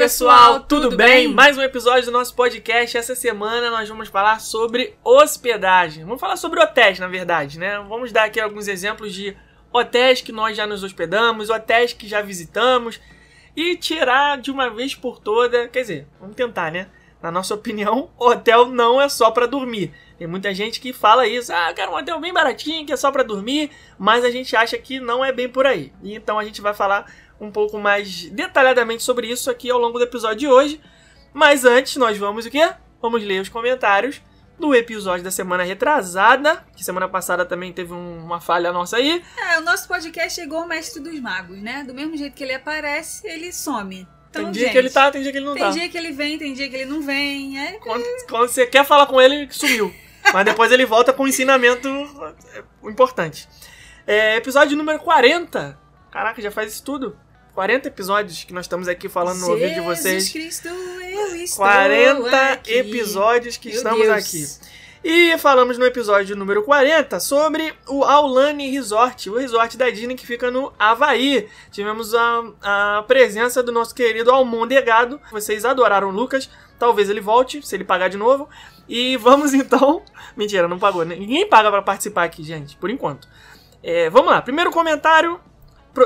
pessoal, tudo bem? Mais um episódio do nosso podcast. Essa semana nós vamos falar sobre hospedagem. Vamos falar sobre hotéis, na verdade, né? Vamos dar aqui alguns exemplos de hotéis que nós já nos hospedamos, hotéis que já visitamos e tirar de uma vez por toda, quer dizer, vamos tentar, né? Na nossa opinião, hotel não é só para dormir. Tem muita gente que fala isso, ah, eu quero um hotel bem baratinho, que é só para dormir, mas a gente acha que não é bem por aí. E então a gente vai falar um pouco mais detalhadamente sobre isso aqui ao longo do episódio de hoje. Mas antes, nós vamos o quê? Vamos ler os comentários do episódio da semana retrasada, que semana passada também teve um- uma falha nossa aí. É, o nosso podcast chegou ao mestre dos magos, né? Do mesmo jeito que ele aparece, ele some. Então, tem dia gente, que ele tá, tem dia que ele não Tem tá. dia que ele vem, tem dia que ele não vem. É, Quando, quando você quer falar com ele, ele sumiu. Mas depois ele volta com um ensinamento é, importante. É, episódio número 40. Caraca, já faz isso tudo. 40 episódios que nós estamos aqui falando no ouvido de vocês. Jesus Cristo, eu estou 40 aqui. episódios que Meu estamos Deus. aqui. E falamos no episódio número 40 sobre o Aulani Resort, o resort da Disney que fica no Havaí. Tivemos a, a presença do nosso querido Almondegado. Vocês adoraram o Lucas. Talvez ele volte, se ele pagar de novo. E vamos então. Mentira, não pagou. Ninguém paga pra participar aqui, gente, por enquanto. É, vamos lá, primeiro comentário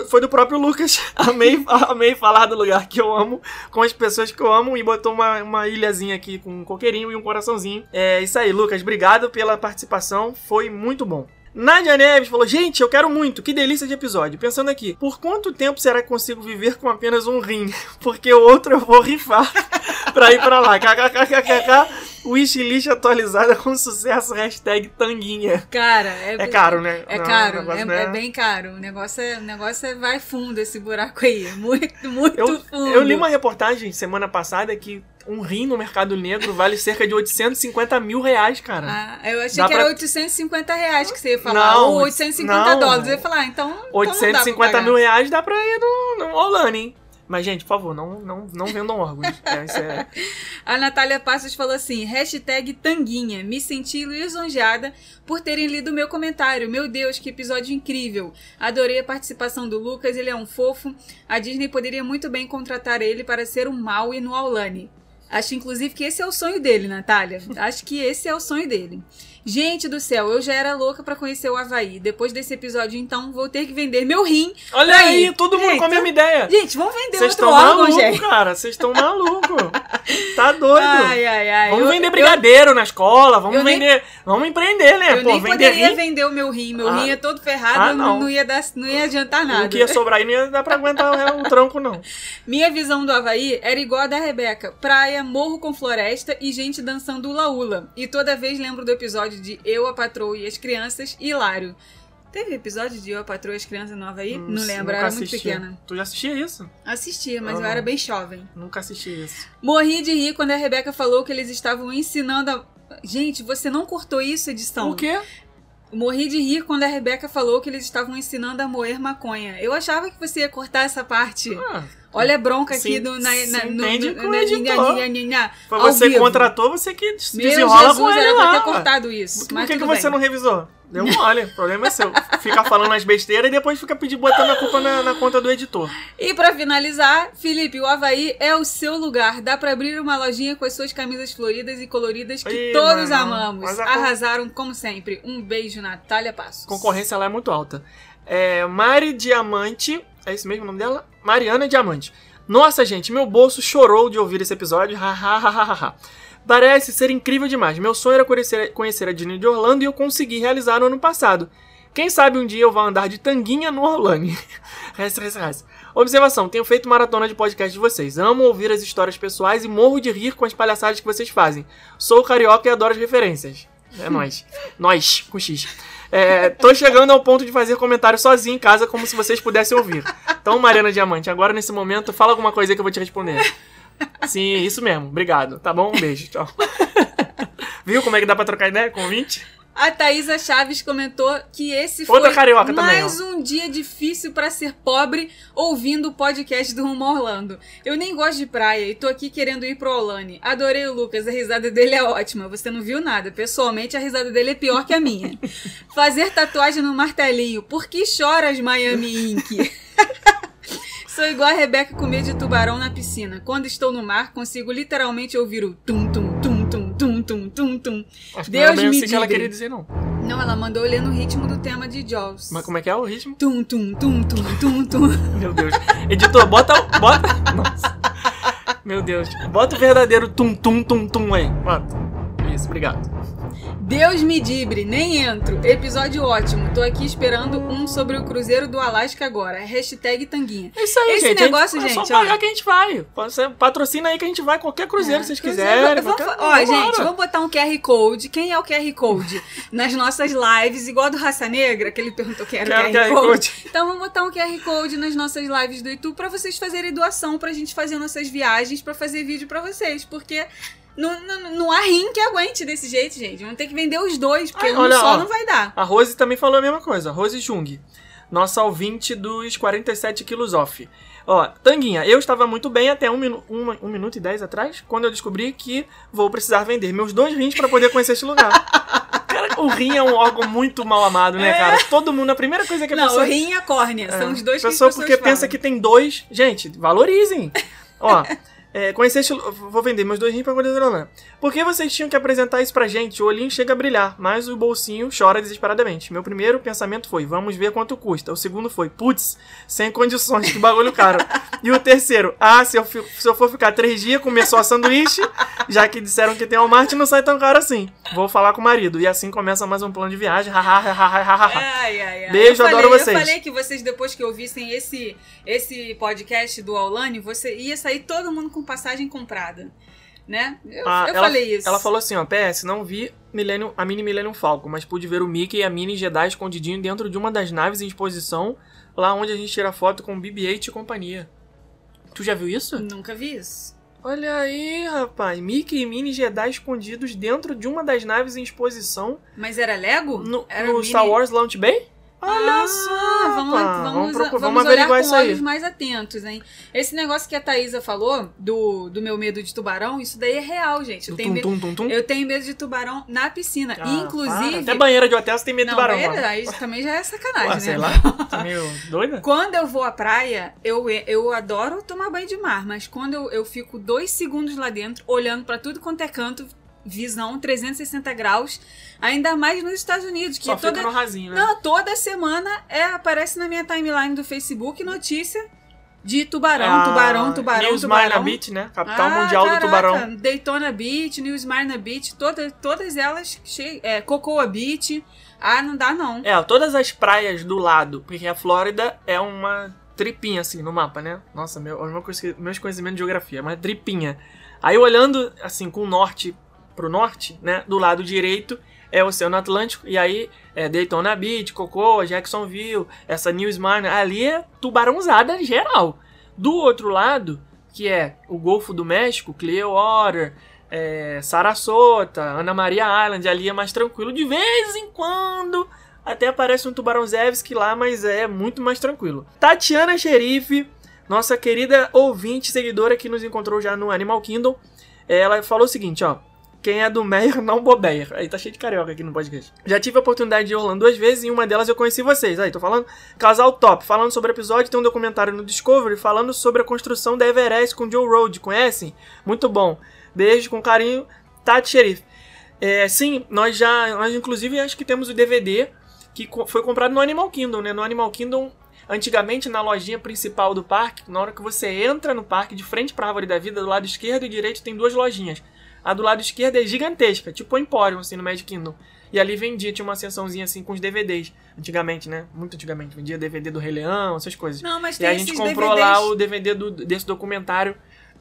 foi do próprio Lucas. Amei, amei falar do lugar que eu amo, com as pessoas que eu amo, e botou uma, uma ilhazinha aqui com um coqueirinho e um coraçãozinho. É isso aí, Lucas, obrigado pela participação, foi muito bom. Nádia Neves falou: Gente, eu quero muito, que delícia de episódio. Pensando aqui, por quanto tempo será que consigo viver com apenas um rim? Porque o outro eu vou rifar pra ir pra lá. KKKKKK, wishlist atualizada com sucesso, hashtag tanguinha. Cara, é, É caro, né? É Não, caro, negócio é, é- é bem caro. O negócio é, o negócio é vai fundo esse buraco aí. Muito, muito Eu, fundo. eu li uma reportagem semana passada que um rim no mercado negro vale cerca de 850 mil reais, cara. Ah, eu achei Dá que era pra- 850 reais que você ia falar. Não, ou 850 não. dólares. Eu ia falar, então. então não dá pra 850 pagar. mil reais dá pra ir no, no Olane, hein? Mas, gente, por favor, não, não, não vendam órgãos. É, isso é- A Natália Passos falou assim: hashtag Tanguinha. Me senti lisonjeada por terem lido meu comentário. Meu Deus, que episódio incrível. Adorei a participação do Lucas, ele é um fofo. A Disney poderia muito bem contratar ele para ser um Maui no Aulane. Acho, inclusive, que esse é o sonho dele, Natália. Acho que esse é o sonho dele. Gente do céu, eu já era louca pra conhecer o Havaí. Depois desse episódio, então, vou ter que vender meu rim. Olha aí, ir. todo mundo Gente, com a mesma ideia. Gente, vamos vender Vocês outro órgão, malucos, gente. cara. Vocês estão malucos. Tá doido. Ai, ai, ai. Vamos Eu- vender eu- brigadeiro na escola, vamos eu nem- vender. Vamos empreender, né? Eu Pô, nem vender poderia rim. vender o meu rim. Meu Ah. rim é todo ferrado, Ah, não. não. Ia dar, não ia adiantar nada. O que ia sobrar aí não ia dar pra aguentar o, o tronco, não. Minha visão do Havaí era igual a da Rebeca. Praia, morro com floresta e gente dançando ula-ula. E toda vez lembro do episódio de Eu, a Patroa e as Crianças, hilário. Teve episódio de Eu, a Patroa e as Crianças no Havaí? não lembro, era muito assisti. pequena. Tu já assistia isso? Assistia, mas eu não. era bem jovem. Nunca assisti isso. Morri de rir quando a Rebeca falou que eles estavam ensinando a... Gente, você não cortou isso, edição? O quê? Morri de rir quando a Rebeca falou que eles estavam ensinando a moer maconha. Eu achava que você ia cortar essa parte. Ah, Olha a bronca Se- aqui do, na, se na, no, no- com na- foi você vivo. contratou, você que Meu desenrola Jesus, com ele lá. pra ter cortado isso. Por que, que você bem. não revisou? Deu mole, o problema é seu. Fica falando as besteiras e depois fica pedindo, botando a culpa na, na conta do editor. E pra finalizar, Felipe, o Havaí é o seu lugar. Dá pra abrir uma lojinha com as suas camisas floridas e coloridas que Ih, todos mano, amamos. Arrasaram como sempre. Um beijo, Natália Passos. Concorrência lá é muito alta. É, Mari Diamante, é esse mesmo o nome dela? Mariana Diamante. Nossa, gente, meu bolso chorou de ouvir esse episódio. Ha, ha, ha, ha, ha. Parece ser incrível demais. Meu sonho era conhecer, conhecer a Disney de Orlando e eu consegui realizar no ano passado. Quem sabe um dia eu vou andar de tanguinha no Orlando. Observação: tenho feito maratona de podcast de vocês. Amo ouvir as histórias pessoais e morro de rir com as palhaçadas que vocês fazem. Sou carioca e adoro as referências. É nóis. Nós, com X. É, tô chegando ao ponto de fazer comentário sozinho em casa, como se vocês pudessem ouvir. Então, Mariana Diamante, agora nesse momento, fala alguma coisa aí que eu vou te responder. Sim, isso mesmo. Obrigado. Tá bom? Um beijo. Tchau. Viu como é que dá pra trocar ideia com 20? A Thaisa Chaves comentou que esse foi também, mais ó. um dia difícil pra ser pobre ouvindo o podcast do Rumo Orlando. Eu nem gosto de praia e tô aqui querendo ir pro Olane. Adorei o Lucas, a risada dele é ótima. Você não viu nada. Pessoalmente, a risada dele é pior que a minha. Fazer tatuagem no martelinho. Por que choras, Miami Ink? Sou igual a Rebeca com medo de tubarão na piscina. Quando estou no mar, consigo literalmente ouvir o tum tum tum tum tum tum. Acho que não era Deus bem me assim que ela queria dizer, não. Não, ela mandou ler no ritmo do tema de Jaws. Mas como é que é o ritmo? Tum tum tum tum tum tum. Meu Deus. Editor, bota o. Bota. Nossa. Meu Deus. Bota o verdadeiro tum tum tum tum aí. Bota. Isso, obrigado. Deus me dibre, nem entro. Episódio ótimo. Tô aqui esperando um sobre o Cruzeiro do Alasca agora. Hashtag Tanguinha. É isso aí, Esse gente. negócio, gente, É só pagar ó. que a gente vai. Você patrocina aí que a gente vai qualquer cruzeiro que vocês Cruzeiro, quiserem. Vamos, qualquer- ó, Vambora. gente, vamos botar um QR Code. Quem é o QR Code? Nas nossas lives, igual do Raça Negra, que ele perguntou quem era o QR, QR Code. Code. Então vamos botar um QR Code nas nossas lives do YouTube pra vocês fazerem doação pra gente fazer nossas viagens pra fazer vídeo pra vocês. Porque não, não, não há rim que aguente desse jeito, gente. Vamos ter que vender os dois, porque um olha, só ó. não vai dar. A Rose também falou a mesma coisa. Rose Jung. Nossa ouvinte dos 47 quilos off. Ó, Tanguinha, eu estava muito bem até um, minu um, um minuto e dez atrás, quando eu descobri que vou precisar vender meus dois rins para poder conhecer este lugar. O rim é um órgão muito mal amado, né, cara? Todo mundo, a primeira coisa que a Não, pessoa... o rim e a córnea. São os dois que as pessoa pessoas porque falam. pensa que tem dois. Gente, valorizem. Ó, é. Vou vender meus dois rins pra poder... Por que vocês tinham que apresentar isso pra gente? O olhinho chega a brilhar, mas o bolsinho chora desesperadamente. Meu primeiro pensamento foi, vamos ver quanto custa. O segundo foi, putz, sem condições, que bagulho caro. E o terceiro, ah, se eu, se eu for ficar três dias, comer só sanduíche, já que disseram que tem Walmart, não sai tão caro assim. Vou falar com o marido. E assim começa mais um plano de viagem. Ai, ai, ai. Beijo, eu adoro falei, vocês. Eu falei que vocês, depois que ouvissem esse, esse podcast do Aulane, você ia sair todo mundo com passagem comprada. Né? Eu, Ah, eu ela, falei isso. Ela falou assim, ó, PS, não vi Millennium, a mini Millennium Falcon, mas pude ver o Mickey e a mini Jedi escondidinho dentro de uma das naves em exposição, lá onde a gente tira foto com o BB-8 e companhia. Tu já viu isso? Nunca vi isso. Olha aí, rapaz. Mickey e mini Jedi escondidos dentro de uma das naves em exposição Mas era Lego? no, era no mini- Star Wars Launch Bay? Olha Ah, só, vamos, vamos, procu- vamos, vamos olhar com olhos mais atentos, hein? Esse negócio que a Thaisa falou, do, do meu medo de tubarão, isso daí é real, gente. Eu tenho, tum, medo, tum, tum, eu tenho medo de tubarão na piscina. Ah, Inclusive. para. Até banheira de hotel você tem medo de não, tubarão, banheira, aí também já é sacanagem, Pô, né? sei lá. Tá meio doida? Quando eu vou à praia, eu, eu adoro tomar banho de mar, mas quando eu, eu fico dois segundos lá dentro, olhando pra tudo quanto é canto, visão 360 graus, ainda mais nos Estados Unidos, que Só toda, fica no rasinho, né? não, toda semana é, aparece na minha timeline do Facebook notícia de tubarão, Ah, tubarão, tubarão, News tubarão. Marina Beach, né? Capital Ah, mundial caraca, do tubarão. Daytona Beach, New Smyrna Beach, toda, todas elas, che- é, Cocoa Beach. Ah, não dá não. É, todas as praias do lado, porque a Flórida é uma tripinha assim no mapa, né? Nossa, meu, meus conheci- meus conhecimentos de geografia, uma tripinha. Aí olhando assim com o norte pro norte, né? Do lado direito é o Oceano Atlântico e aí é Daytona Beach, Cocoa, Jacksonville, essa New Smyrna, ali é tubarãozada geral. Do outro lado, que é o Golfo do México, Clearwater, é, Sarasota, Ana Maria Island, ali é mais tranquilo. De vez em quando até aparece um tubarão Zevski lá, mas é muito mais tranquilo. Tatiana Xerife, nossa querida ouvinte, seguidora que nos encontrou já no Animal Kingdom, ela falou o seguinte, ó. Quem é do Meyer não bobeia. Aí tá cheio de carioca aqui no podcast. Já tive a oportunidade de ir a Orlando duas vezes e em uma delas eu conheci vocês. Aí, tô falando. Casal top. Falando sobre o episódio, tem um documentário no Discovery falando sobre a construção da Everest com Joe Road. Conhecem? Muito bom. Beijo com carinho, Tati Xerife. É, sim, nós já. Nós, inclusive, acho que temos o DVD que foi comprado no Animal Kingdom, né? No Animal Kingdom, antigamente, na lojinha principal do parque, na hora que você entra no parque, de frente pra árvore da vida, do lado esquerdo e direito tem duas lojinhas. A do lado esquerdo é gigantesca, tipo o Emporium, assim, no Magic Kingdom. E ali vendia, tinha uma seçãozinha assim com os DVDs. Antigamente, né? Muito antigamente. Vendia DVD do Rei Leão, essas coisas. Não, mas E tem aí a gente comprou DVDs. lá o DVD do- desse documentário,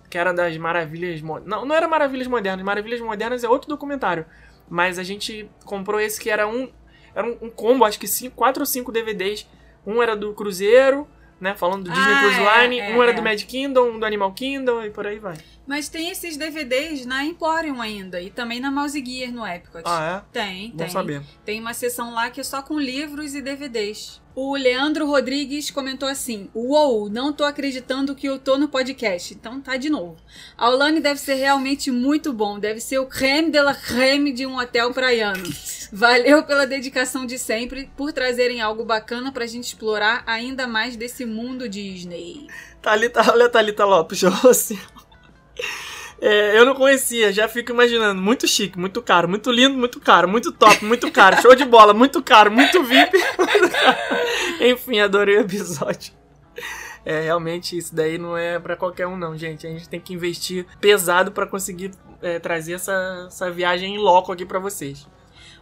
que era das Maravilhas Modernas. Não, não era Maravilhas Modernas. Maravilhas Modernas é outro documentário. Mas a gente comprou esse que era um. Era um, um combo, acho que cinco, quatro ou cinco DVDs. Um era do Cruzeiro, né? Falando do Disney Ah, Cruise é, Line. é, um era é. do Mad Kingdom, um do Animal Kingdom e por aí vai. Mas tem esses DVDs na Emporium ainda. E também na Mouse Gear no Epcot. Ah, é? Tem, Bom tem. saber. Tem uma seção lá que é só com livros e DVDs. O Leandro Rodrigues comentou assim: Uou, não tô acreditando que eu tô no podcast. Então tá de novo. A Aulane deve ser realmente muito bom. Deve ser o creme de la creme de um hotel praiano. Valeu pela dedicação de sempre, por trazerem algo bacana pra gente explorar ainda mais desse mundo Disney. Thalita, olha a Thalita Lopes, assim. É, eu não conhecia, já fico imaginando. Muito chique, muito caro, muito lindo, muito caro, muito top, muito caro, show de bola, muito caro, muito VIP. Enfim, adorei o episódio. É, realmente, isso daí não é para qualquer um, não, gente. A gente tem que investir pesado para conseguir é, trazer essa, essa viagem em loco aqui para vocês.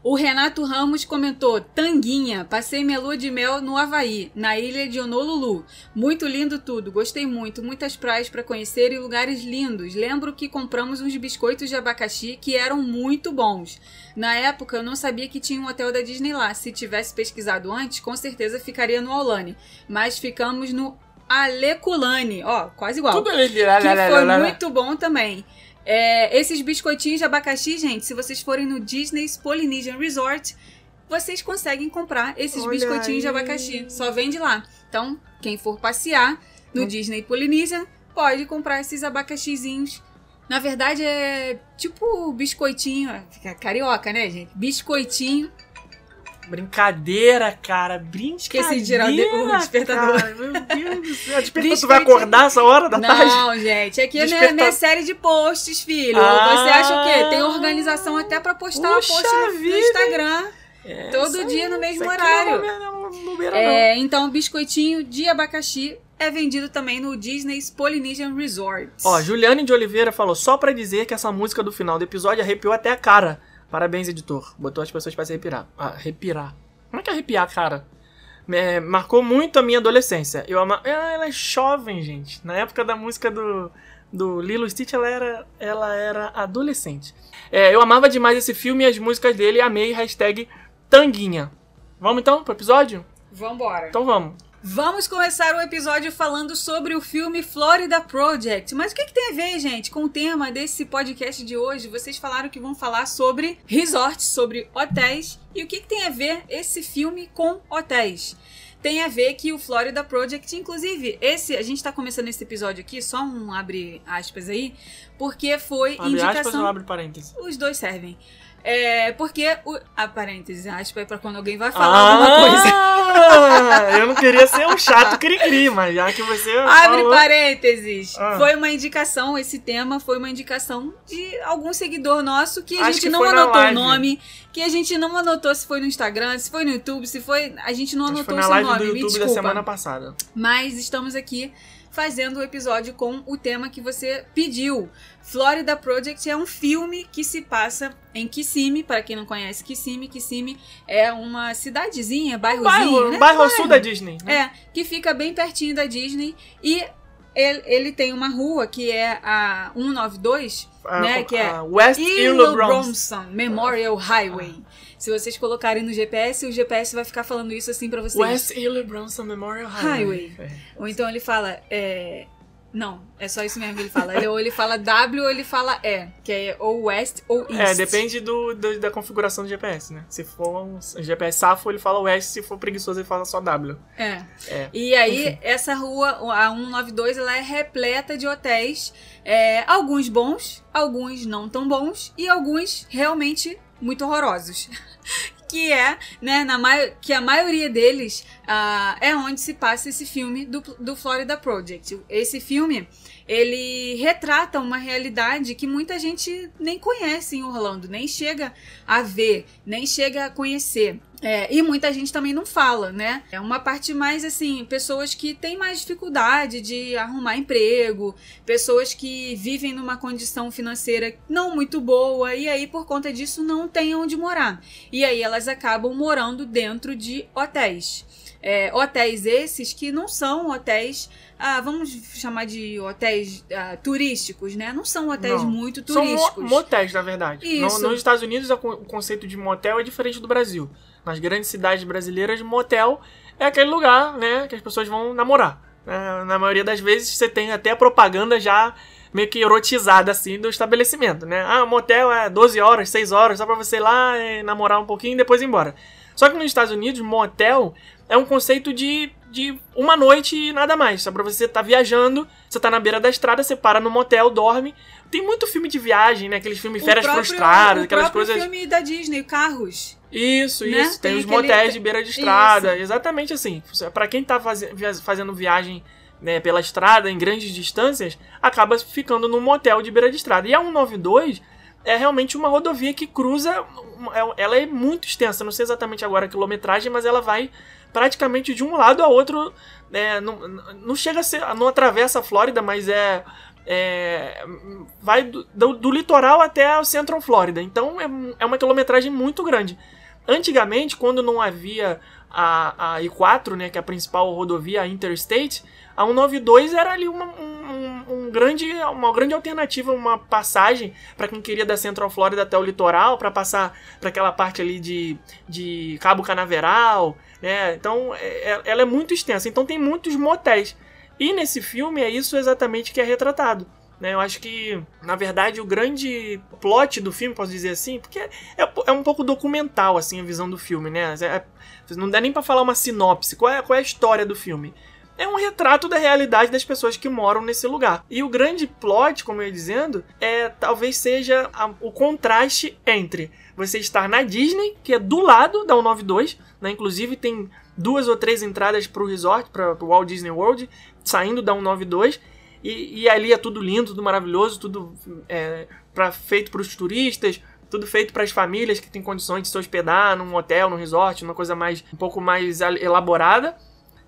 O Renato Ramos comentou: Tanguinha, passei lua de mel no Havaí, na ilha de Honolulu. Muito lindo tudo, gostei muito. Muitas praias para conhecer e lugares lindos. Lembro que compramos uns biscoitos de abacaxi que eram muito bons. Na época eu não sabia que tinha um hotel da Disney lá. Se tivesse pesquisado antes, com certeza ficaria no Aulane. Mas ficamos no Aleculane, ó, quase igual. Tudo ali, que foi muito bom também. É, esses biscoitinhos de abacaxi, gente, se vocês forem no Disney's Polynesian Resort, vocês conseguem comprar esses Olha biscoitinhos aí. de abacaxi. Só vende lá. Então, quem for passear no Disney Polynesian, pode comprar esses abacaxizinhos. Na verdade, é tipo biscoitinho. Carioca, né, gente? Biscoitinho. Brincadeira, cara. Brincadeira. Esqueci de tirar o de- o despertador. Cara, meu Deus do céu. Despertador, tu vai acordar essa hora da tarde? Não, gente, aqui é minha, minha série de posts, filho. Ah. Você acha o quê? Tem organização até pra postar Puxa post no, no? Instagram. É, Todo dia no mesmo horário. Não é não é É, então, o biscoitinho de abacaxi é vendido também no Disney's Polynesian Resort. não. Ó, Juliane de Oliveira falou só pra dizer que essa música do final do episódio arrepiou até a cara. Parabéns, editor. Botou as pessoas pra se arrepiar. Ah, arrepiar. Como é que é arrepiar, cara? É, marcou muito a minha adolescência. Eu ama... Ah, ela é jovem, gente. Na época da música do, do Lilo Stitch, ela era, ela era adolescente. É, eu amava demais esse filme e as músicas dele. Amei. Hashtag Tanguinha. Vamos então pro episódio? Vambora. Então vamos. Vamos começar o episódio falando sobre o filme Florida Project. Mas o que, que tem a ver, gente, com o tema desse podcast de hoje? Vocês falaram que vão falar sobre resorts, sobre hotéis. E o que, que tem a ver esse filme com hotéis? Tem a ver que o Florida Project, inclusive, esse a gente tá começando esse episódio aqui, só um abre aspas aí, porque foi Abre indicação. aspas ou abre parênteses? Os dois servem. É, porque o. A parênteses, aspas, é pra quando alguém vai falar alguma coisa. Ah, eu não queria ser um chato cri-cri, mas já que você Abre falou... parênteses. Ah. Foi uma indicação, esse tema foi uma indicação de algum seguidor nosso que a Acho gente que não foi anotou o nome, que a gente não anotou se foi no Instagram, se foi no YouTube, se foi. A gente não Acho que anotou foi o na seu live nome, do me YouTube da desculpa. semana passada. Mas estamos aqui fazendo o episódio com o tema que você pediu. Florida Project é um filme que se passa em Kissimmee, para quem não conhece Kissimmee, Kissimmee é uma cidadezinha, bairrozinho, Bairro, né? bairro ao sul da Disney. né? É, que fica bem pertinho da Disney e ele, ele tem uma rua que é a 192, A- né, que é a West. Bromson Memorial Highway. Se vocês colocarem no GPS, o GPS vai ficar falando isso assim pra vocês. West Illo Bronson Memorial Highway. Highway. Ou então ele fala, é... Não, é só isso mesmo que ele fala. Ele, ou ele fala W ou ele fala E, que é ou West ou East. É, depende do, do- da configuração do GPS, né? Se for um GPS safo, ele fala West, se for preguiçoso, ele fala só W. É. É. E aí, essa rua, a 192, ela é repleta de hotéis. é, alguns bons, alguns não tão bons e alguns realmente muito horrorosos. que é, né, na que a maioria deles ah, é onde se passa esse filme do, do Florida Project. Esse filme, ele retrata uma realidade que muita gente nem conhece em Orlando, nem chega a ver, nem chega a conhecer. É, e muita gente também não fala, né? É uma parte mais assim, pessoas que têm mais dificuldade de arrumar emprego, pessoas que vivem numa condição financeira não muito boa e aí por conta disso não têm onde morar. E aí elas acabam morando dentro de hotéis. É, hotéis esses que não são hotéis, ah, vamos chamar de hotéis ah, turísticos, né? Não são hotéis Não. muito São mo- turísticos. motéis, na verdade. Isso. No- nos Estados Unidos, o conceito de motel é diferente do Brasil. Nas grandes cidades brasileiras, motel é aquele lugar, né, que as pessoas vão namorar. né? na maioria das vezes, você tem até a propaganda já meio que erotizada, assim, do estabelecimento, né? Ah, motel é 12 horas, 6 horas, só pra você ir lá e namorar um pouquinho e depois ir embora. Só que nos Estados Unidos, motel é um conceito de, de uma noite e nada mais. Só pra você estar tá viajando, você tá na beira da estrada, você para no motel, dorme. Tem muito filme de viagem, né? Aqueles filmes Férias próprio, Frustradas, aquelas coisas. filme da Disney, Carros. Isso, né? isso. Tem, Tem os aquele- motéis de beira de estrada. Isso. Exatamente assim. Pra quem tá faze- fazendo viagem né, pela estrada em grandes distâncias, acaba ficando num motel de beira de estrada. E a 192 é realmente uma rodovia que cruza. é- Ela é muito extensa, não sei exatamente agora a quilometragem, mas ela vai praticamente de um lado a outro. né, não, não chega a ser. Não atravessa a Flórida, mas é. é, vai do, do- do litoral até o Central Florida. Então é, é uma quilometragem muito grande. Antigamente, quando não havia a, a I4, né, que é a principal rodovia a Interstate, a 192 era ali uma, um, um- um grande, uma grande alternativa, uma passagem para quem queria da Central Florida até o litoral, para passar para aquela parte ali de, de Cabo Canaveral, né? Então, é- é- ela é muito extensa. Então, tem muitos motéis. E nesse filme é isso exatamente que é retratado. Né? Eu acho que, na verdade, o grande plot do filme, posso dizer assim, porque é, é um pouco documental assim a visão do filme, né? É- não dá nem pra falar uma sinopse. Qual é, qual é a história do filme? É um retrato da realidade das pessoas que moram nesse lugar. E o grande plot, como eu ia dizendo, é talvez seja a- o contraste entre você estar na Disney, que é do lado da 192, né? Inclusive tem duas ou três entradas pro resort, para o Walt Disney World, saindo da 192. E, e ali é tudo lindo, tudo maravilhoso, tudo é, pra, feito para os turistas, tudo feito para as famílias que têm condições de se hospedar num hotel, num resort, uma coisa mais um pouco mais elaborada,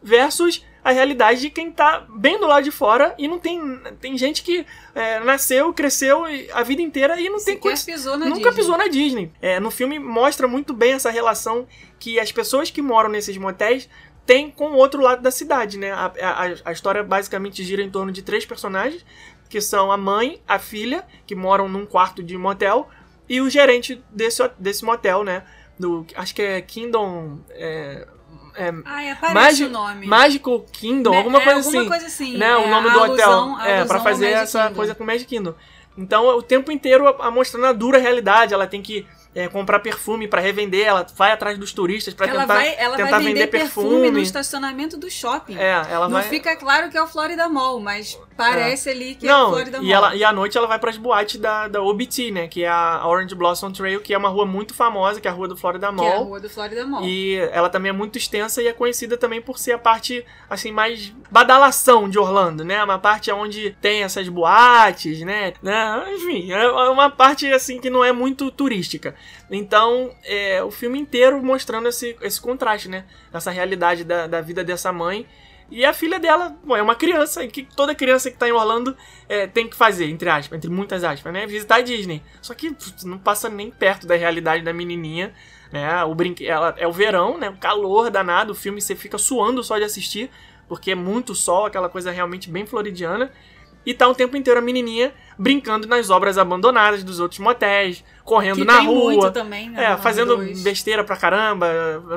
versus a realidade de quem tá bem do lado de fora e não tem tem gente que é, nasceu, cresceu a vida inteira e não tem Sequer condi- pisou nunca Disney. pisou na Disney. É, no filme mostra muito bem essa relação que as pessoas que moram nesses motéis têm com o outro lado da cidade, né? A, a, a história basicamente gira em torno de três personagens, que são a mãe, a filha, que moram num quarto de motel, e o gerente desse, desse motel, né? Do, acho que é Kingdom. É, é, Ai, aparece Magi- o nome. Magical Kingdom, Né? alguma É, coisa alguma assim coisa assim. né, é o nome do alusão- hotel. É, ao fazer essa Kingdom. coisa com Magic Kingdom. Então, o tempo inteiro a- a mostrando a dura realidade, ela tem que é, comprar perfume para revender, ela vai atrás dos turistas para tentar, vai, ela tentar vai vender perfume, perfume. no estacionamento do shopping. É, ela Não vai fica claro que é o Florida Mall, mas parece ali que é Não, o Florida Mall. e, ela, e à noite ela vai pras boates da, da OBT, né? Que é a Orange Blossom Trail, que é uma rua muito famosa, que é a rua do Florida Que é a Mall. rua do Florida Mall. E ela também é muito extensa e é conhecida também por ser a parte, assim, mais badalação de Orlando, né? Uma parte onde tem essas boates, né? né? Enfim, é uma parte, assim, que não é muito turística. Então, é, o filme inteiro mostrando esse, esse contraste, né? Essa realidade da, da vida dessa mãe. E a filha dela, bom, é uma criança, que toda criança que tá em Orlando é, tem que fazer, entre aspas, entre muitas aspas, né? Visitar a Disney. Só que não passa nem perto da realidade da menininha, né? O brinque... ela, é o verão, né? O calor danado, o filme você fica suando só de assistir, porque é muito sol, aquela coisa realmente bem floridiana. E tá o tempo inteiro a menininha brincando nas obras abandonadas dos outros motéis, correndo que na tem rua. muito também, né? É, fazendo dois. besteira pra caramba,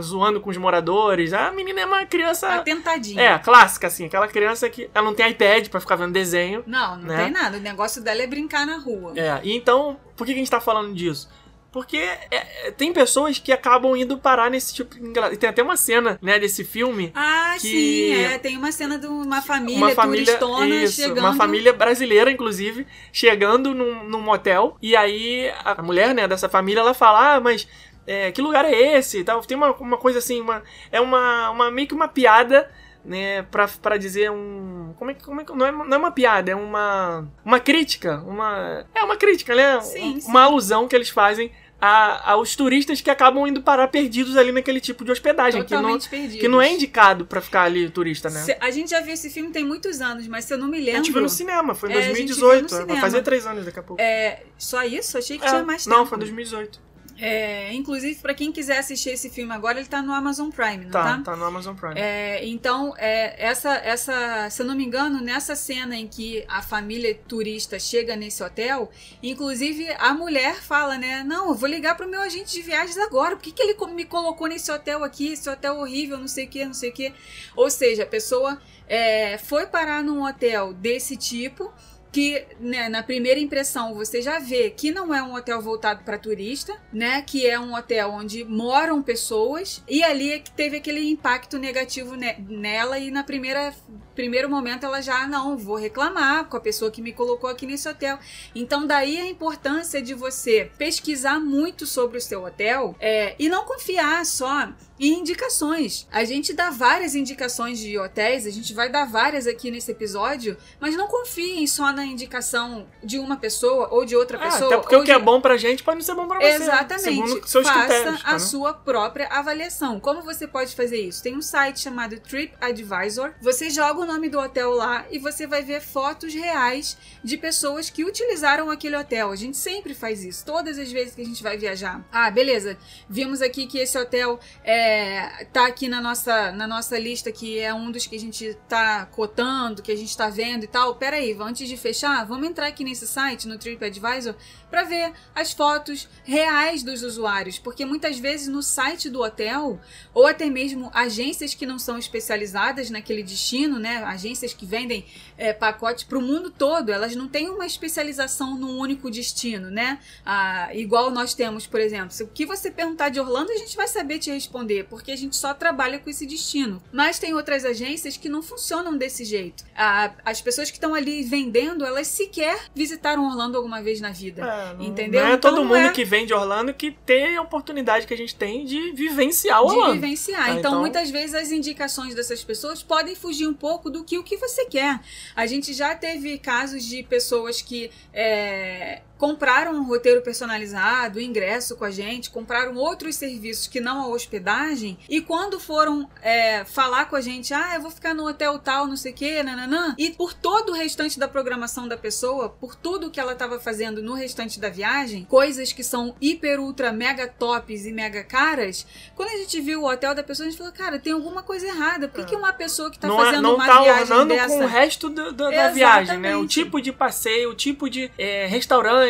zoando com os moradores. A menina é uma criança. Atentadinha. É, clássica, assim. Aquela criança que ela não tem iPad pra ficar vendo desenho. Não, não Né? tem nada. O negócio dela é brincar na rua. É, e então, por que que a gente tá falando disso? Porque é, é, tem pessoas que acabam indo parar nesse tipo. engra- e Tem até uma cena, né, desse filme. Ah, Que- sim, é. Tem uma cena de uma família, Uma família, isso, chegando. uma família brasileira, inclusive, chegando num, num motel. E aí a mulher, né, dessa família, ela fala: Ah, mas é, que lugar é esse? Tal. Tem uma, uma coisa assim, uma, é uma, uma meio que uma piada né, pra, pra dizer um. Como é que. Como é não, é, não é uma piada, é uma. Uma crítica. Uma. É uma crítica, né? Sim, Um- sim. Uma alusão que eles fazem a- aos turistas que acabam indo parar perdidos ali naquele tipo de hospedagem. Que não, totalmente perdidos. que não é indicado pra ficar ali turista, né? Se- A gente já viu esse filme tem muitos anos, mas se eu não me A lembro. gente viu no cinema, foi em É, a gente viu no 2018. Vai cinema. fazer três anos daqui a pouco. É, só isso? Achei que É, tinha mais tempo. não, foi em 2018. É, inclusive, pra quem quiser assistir esse filme agora, ele tá no Amazon Prime, não Tá, tá? tá, no Amazon Prime. É, então, é, essa, essa, se eu não me engano, nessa cena em que a família turista chega nesse hotel, inclusive a mulher fala, né? Não, eu vou ligar pro meu agente de viagens agora. Por que, que ele me colocou nesse hotel aqui? Esse hotel horrível, não sei o que, não sei o que. Ou seja, a pessoa é, foi parar num hotel desse tipo. Que né, na primeira impressão você já vê que não é um hotel voltado para turista, né? Que é um hotel onde moram pessoas e ali é que teve aquele impacto negativo ne nela e na primeira primeiro momento ela já não vou reclamar com a pessoa que me colocou aqui nesse hotel. Então daí a importância de você pesquisar muito sobre o seu hotel é, e não confiar só em indicações. A gente dá várias indicações de hotéis, a gente vai dar várias aqui nesse episódio, mas não confiem só na indicação de uma pessoa ou de outra Ah, pessoa. até porque o que é de- bom pra gente pode não ser bom pra você. né? Exatamente. Segundo seus Faça critérios. a né? sua própria avaliação. Como você pode fazer isso? Tem um site chamado TripAdvisor. Você joga o nome do hotel lá e você vai ver fotos reais de pessoas que utilizaram aquele hotel. A gente sempre faz isso, todas as vezes que a gente vai viajar. Ah, beleza. Vimos aqui que esse hotel é, tá aqui na nossa, na nossa lista, que é um dos que a gente tá cotando, que a gente tá vendo e tal. Pera aí, antes de fechar, vamos entrar aqui nesse site, no TripAdvisor, para ver as fotos reais dos usuários, porque muitas vezes no site do hotel ou até mesmo agências que não são especializadas naquele destino, né, agências que vendem é, pacotes para o mundo todo, elas não têm uma especialização num único destino, né? Ah, igual nós temos, por exemplo, se o que você perguntar de Orlando a gente vai saber te responder, porque a gente só trabalha com esse destino. Mas tem outras agências que não funcionam desse jeito. Ah, as pessoas que estão ali vendendo, elas sequer visitaram Orlando alguma vez na vida. É, não, Entendeu? Não é Então todo não mundo é- que vem de Orlando que tem a oportunidade que a gente tem de vivenciar de Orlando. vivenciar. Ah, então, então- muitas vezes as indicações dessas pessoas podem fugir um pouco do que o que você quer. A gente já teve casos de pessoas que é, compraram um roteiro personalizado, ingresso com a gente, compraram outros serviços que não a hospedagem, e quando foram é, falar com a gente, ah, eu vou ficar no hotel tal, não sei o que, nananã, e por todo o restante da programação da pessoa, por tudo que ela estava fazendo no restante da viagem, coisas que são hiper, ultra, mega tops e mega caras, quando a gente viu o hotel da pessoa, a gente falou, cara, tem alguma coisa errada. Por que, que uma pessoa que tá não é- fazendo não uma tá viagem dessa... com o resto do- do- da viagem, né? O tipo de passeio, o tipo de é, restaurante,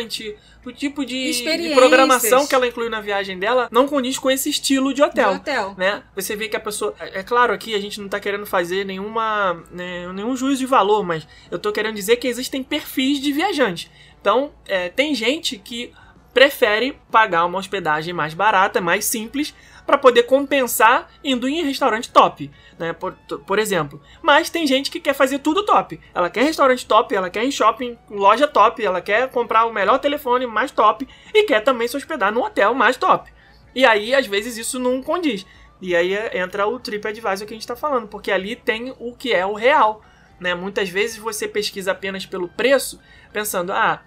o tipo de, de programação que ela inclui na viagem dela não condiz com esse estilo de de hotel. hotel. Né? Você vê que a pessoa. É é claro aqui a gente não tá querendo fazer nenhuma, né, nenhum juízo de valor, mas eu tô querendo dizer que existem perfis de viajante. Então, é, tem gente que prefere pagar uma hospedagem mais barata, mais simples, para poder compensar indo em restaurante top, né? Por, por exemplo. Mas tem gente que quer fazer tudo top. Ela quer restaurante top, ela quer em shopping, loja top, ela quer comprar o melhor telefone mais top e quer também se hospedar no hotel mais top. E aí, às vezes, isso não condiz. E aí é- entra o TripAdvisor que a gente está falando, porque ali tem o que é o real. Né? Muitas vezes você pesquisa apenas pelo preço, pensando, ah,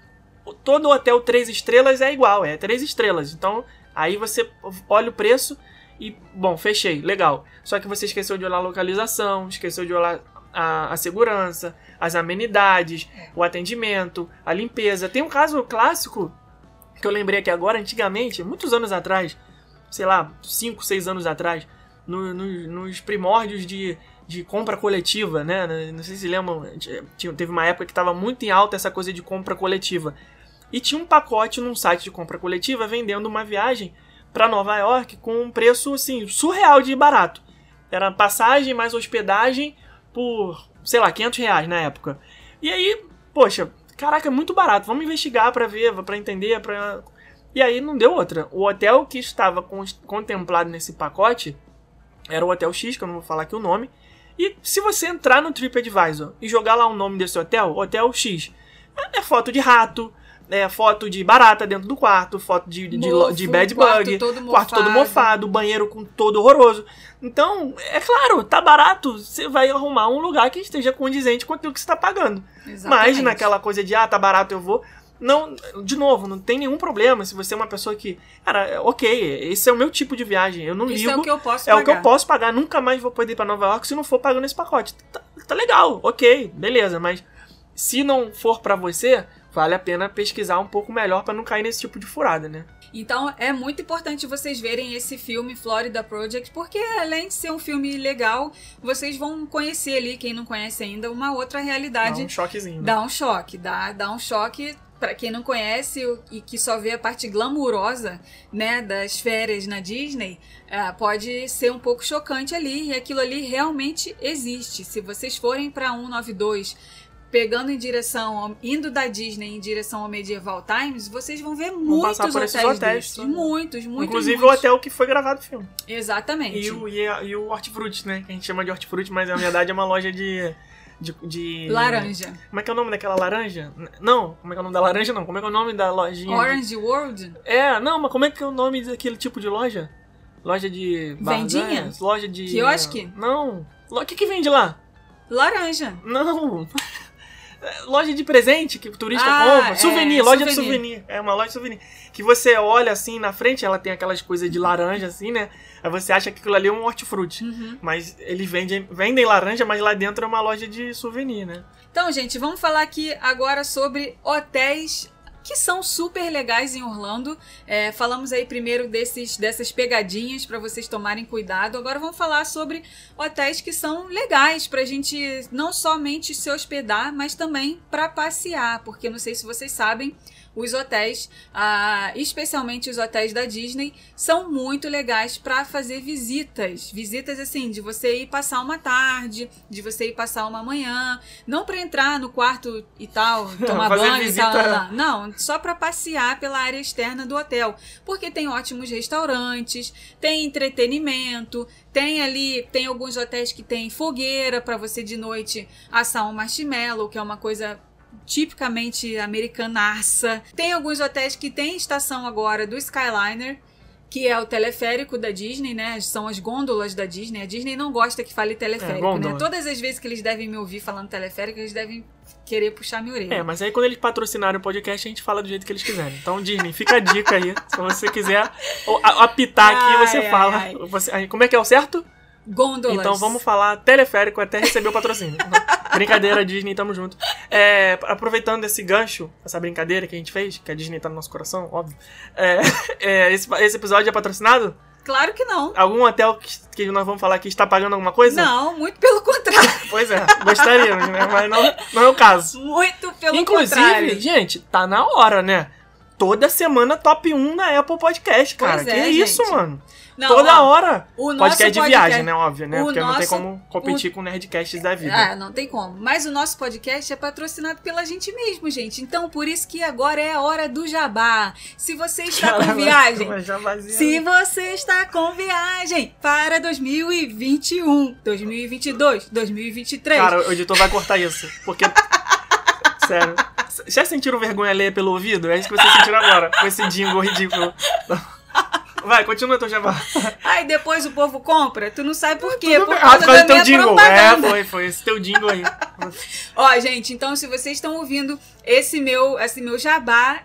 todo hotel 3 estrelas é igual, é 3 estrelas. Então, aí você olha o preço e, bom, fechei, legal. Só que você esqueceu de olhar a localização, esqueceu de olhar a, a segurança, as amenidades, o atendimento, a limpeza. Tem um caso clássico que eu lembrei aqui agora, antigamente, muitos anos atrás, sei lá, 5, 6 anos atrás, no- no- nos primórdios de, de compra coletiva, né? Não sei se lembram, tinha- teve uma época que estava muito em alta essa coisa de compra coletiva. E tinha um pacote num site de compra coletiva vendendo uma viagem para Nova York com um preço assim surreal de barato. Era passagem mais hospedagem por, sei lá, 500 reais na época. E aí, poxa, caraca, é muito barato. Vamos investigar para ver, para entender, para E aí não deu outra. O hotel que estava con- contemplado nesse pacote era o Hotel X, que eu não vou falar aqui o nome. E se você entrar no TripAdvisor e jogar lá o nome desse hotel, Hotel X, é é foto de rato, é foto de barata dentro do quarto, foto de, de, Mofo, de bad quarto bug, todo quarto todo mofado. banheiro com todo horroroso. Então, é claro, tá barato, você vai arrumar um lugar que esteja condizente com aquilo que você tá pagando. Mas Exatamente. naquela coisa de, ah, tá barato, eu vou. Não, de novo, não tem nenhum problema se você é uma pessoa que. Cara, ok, esse é o meu tipo de viagem. Eu não Isso ligo. é o que eu posso É pagar. o que eu posso pagar. Nunca mais vou poder ir pra Nova York se não for pagando esse pacote. Tá, tá legal, ok, beleza. Mas se não for pra você, vale a pena pesquisar um pouco melhor pra não cair nesse tipo de furada, né? Então é muito importante vocês verem esse filme Florida Project, porque além de ser um filme legal, vocês vão conhecer ali, quem não conhece ainda, uma outra Dá realidade. um choquezinho. né? Dá um choque, dá, dá um choque Pra quem não conhece e que só vê a parte glamurosa, né, das férias na Disney, ah, pode ser um pouco chocante ali. E aquilo ali realmente existe. Se vocês forem pra 192 pegando em direção, ao- indo da Disney em direção ao Medieval Times, vocês vão ver passar muitos por hotéis, hotéis, desses. Muitos, muitos, Inclusive muitos. o hotel que foi gravado o filme. Exatamente. E o, e, a- e o Hortifruti, né? Que a gente chama de Hortifruti, mas na verdade é uma loja de. de, de- Laranja. Como é que é o nome daquela laranja? Não, como é que é o nome da laranja? Não, como é que é o nome da lojinha? Orange World? É, não, mas como é que é o nome daquele tipo de loja? Loja de. Vendinha? Loja de. Quiosque? Não. O que, que vende lá? Laranja. Não. Loja de presente que o turista Ah, compra. é, Souvenir, loja de souvenir. souvenir. É uma loja de souvenir. Que você olha assim na frente, ela tem aquelas coisas de laranja assim, né? Aí você acha que aquilo ali é um hortifruti. Uhum. Mas eles vendem, vendem laranja, mas lá dentro é uma loja de souvenir, né? Então, gente, vamos falar aqui agora sobre hotéis que são super legais em Orlando. É, falamos aí primeiro desses, dessas pegadinhas para vocês tomarem cuidado. Agora vamos falar sobre hotéis que são legais pra gente não somente se hospedar, mas também para passear, porque não sei se vocês sabem, os hotéis, ah, especialmente os hotéis da Disney, são muito legais para fazer visitas. Visitas assim, de você ir passar uma tarde, de você ir passar uma manhã, não para entrar no quarto e tal, tomar banho visita. e tal, lá, lá. não, só para passear pela área externa do hotel, porque tem ótimos restaurantes, tem entretenimento, tem ali, tem alguns hotéis que tem fogueira para você de noite assar um marshmallow, que é uma coisa tipicamente americanaça. Tem alguns hotéis que tem estação agora do Skyliner, que é o teleférico da Disney, né? São as gôndolas da Disney. A Disney não gosta que fale teleférico, É, né? Todas as vezes que eles devem me ouvir falando teleférico, eles devem querer puxar minha orelha. É, mas aí quando eles patrocinarem o podcast, a gente fala do jeito que eles quiserem. Então, Disney, fica a dica aí. Se você quiser apitar aqui, Ai, você ai, fala. ai. Você, como é que é o certo? Gôndolas. Então vamos falar teleférico até receber o patrocínio. brincadeira, Disney, tamo junto. É, aproveitando esse gancho, essa brincadeira que a gente fez, que a Disney tá no nosso coração, óbvio. É, é, esse, esse episódio é patrocinado? Claro que não. Algum hotel que, que nós vamos falar que está pagando alguma coisa? Não, muito pelo contrário. Pois é, gostaríamos, né? Mas não, não é o caso. Muito pelo Inclusive, contrário. gente, tá na hora, né? Toda semana top 1 na Apple Podcast, cara. Pois que é, isso, gente. mano? Não, Toda ó, hora. O nosso Podcast de podcast- viagem, né? Óbvio, né? o Porque não tem nosso- como competir com nerdcasts da vida. Ah, não tem como. Mas o nosso podcast é patrocinado pela gente mesmo, gente. Então, por isso que agora é a hora do jabá. Se você está com viagem, vazia. se você está com viagem para 2021, 2022, 2023. Cara, o editor vai cortar isso. Porque. Sério. Já sentiram vergonha ler pelo ouvido? É isso que vocês sentiram agora. Com esse jingle ridículo. Vai, continua teu jabá. Aí depois o povo compra, tu não sabe por quê. Tudo Por causa Ah, causa da teu minha jingle. propaganda. É, foi, foi. Esse teu jingle aí. Ó, gente, então se vocês estão ouvindo esse meu, esse meu jabá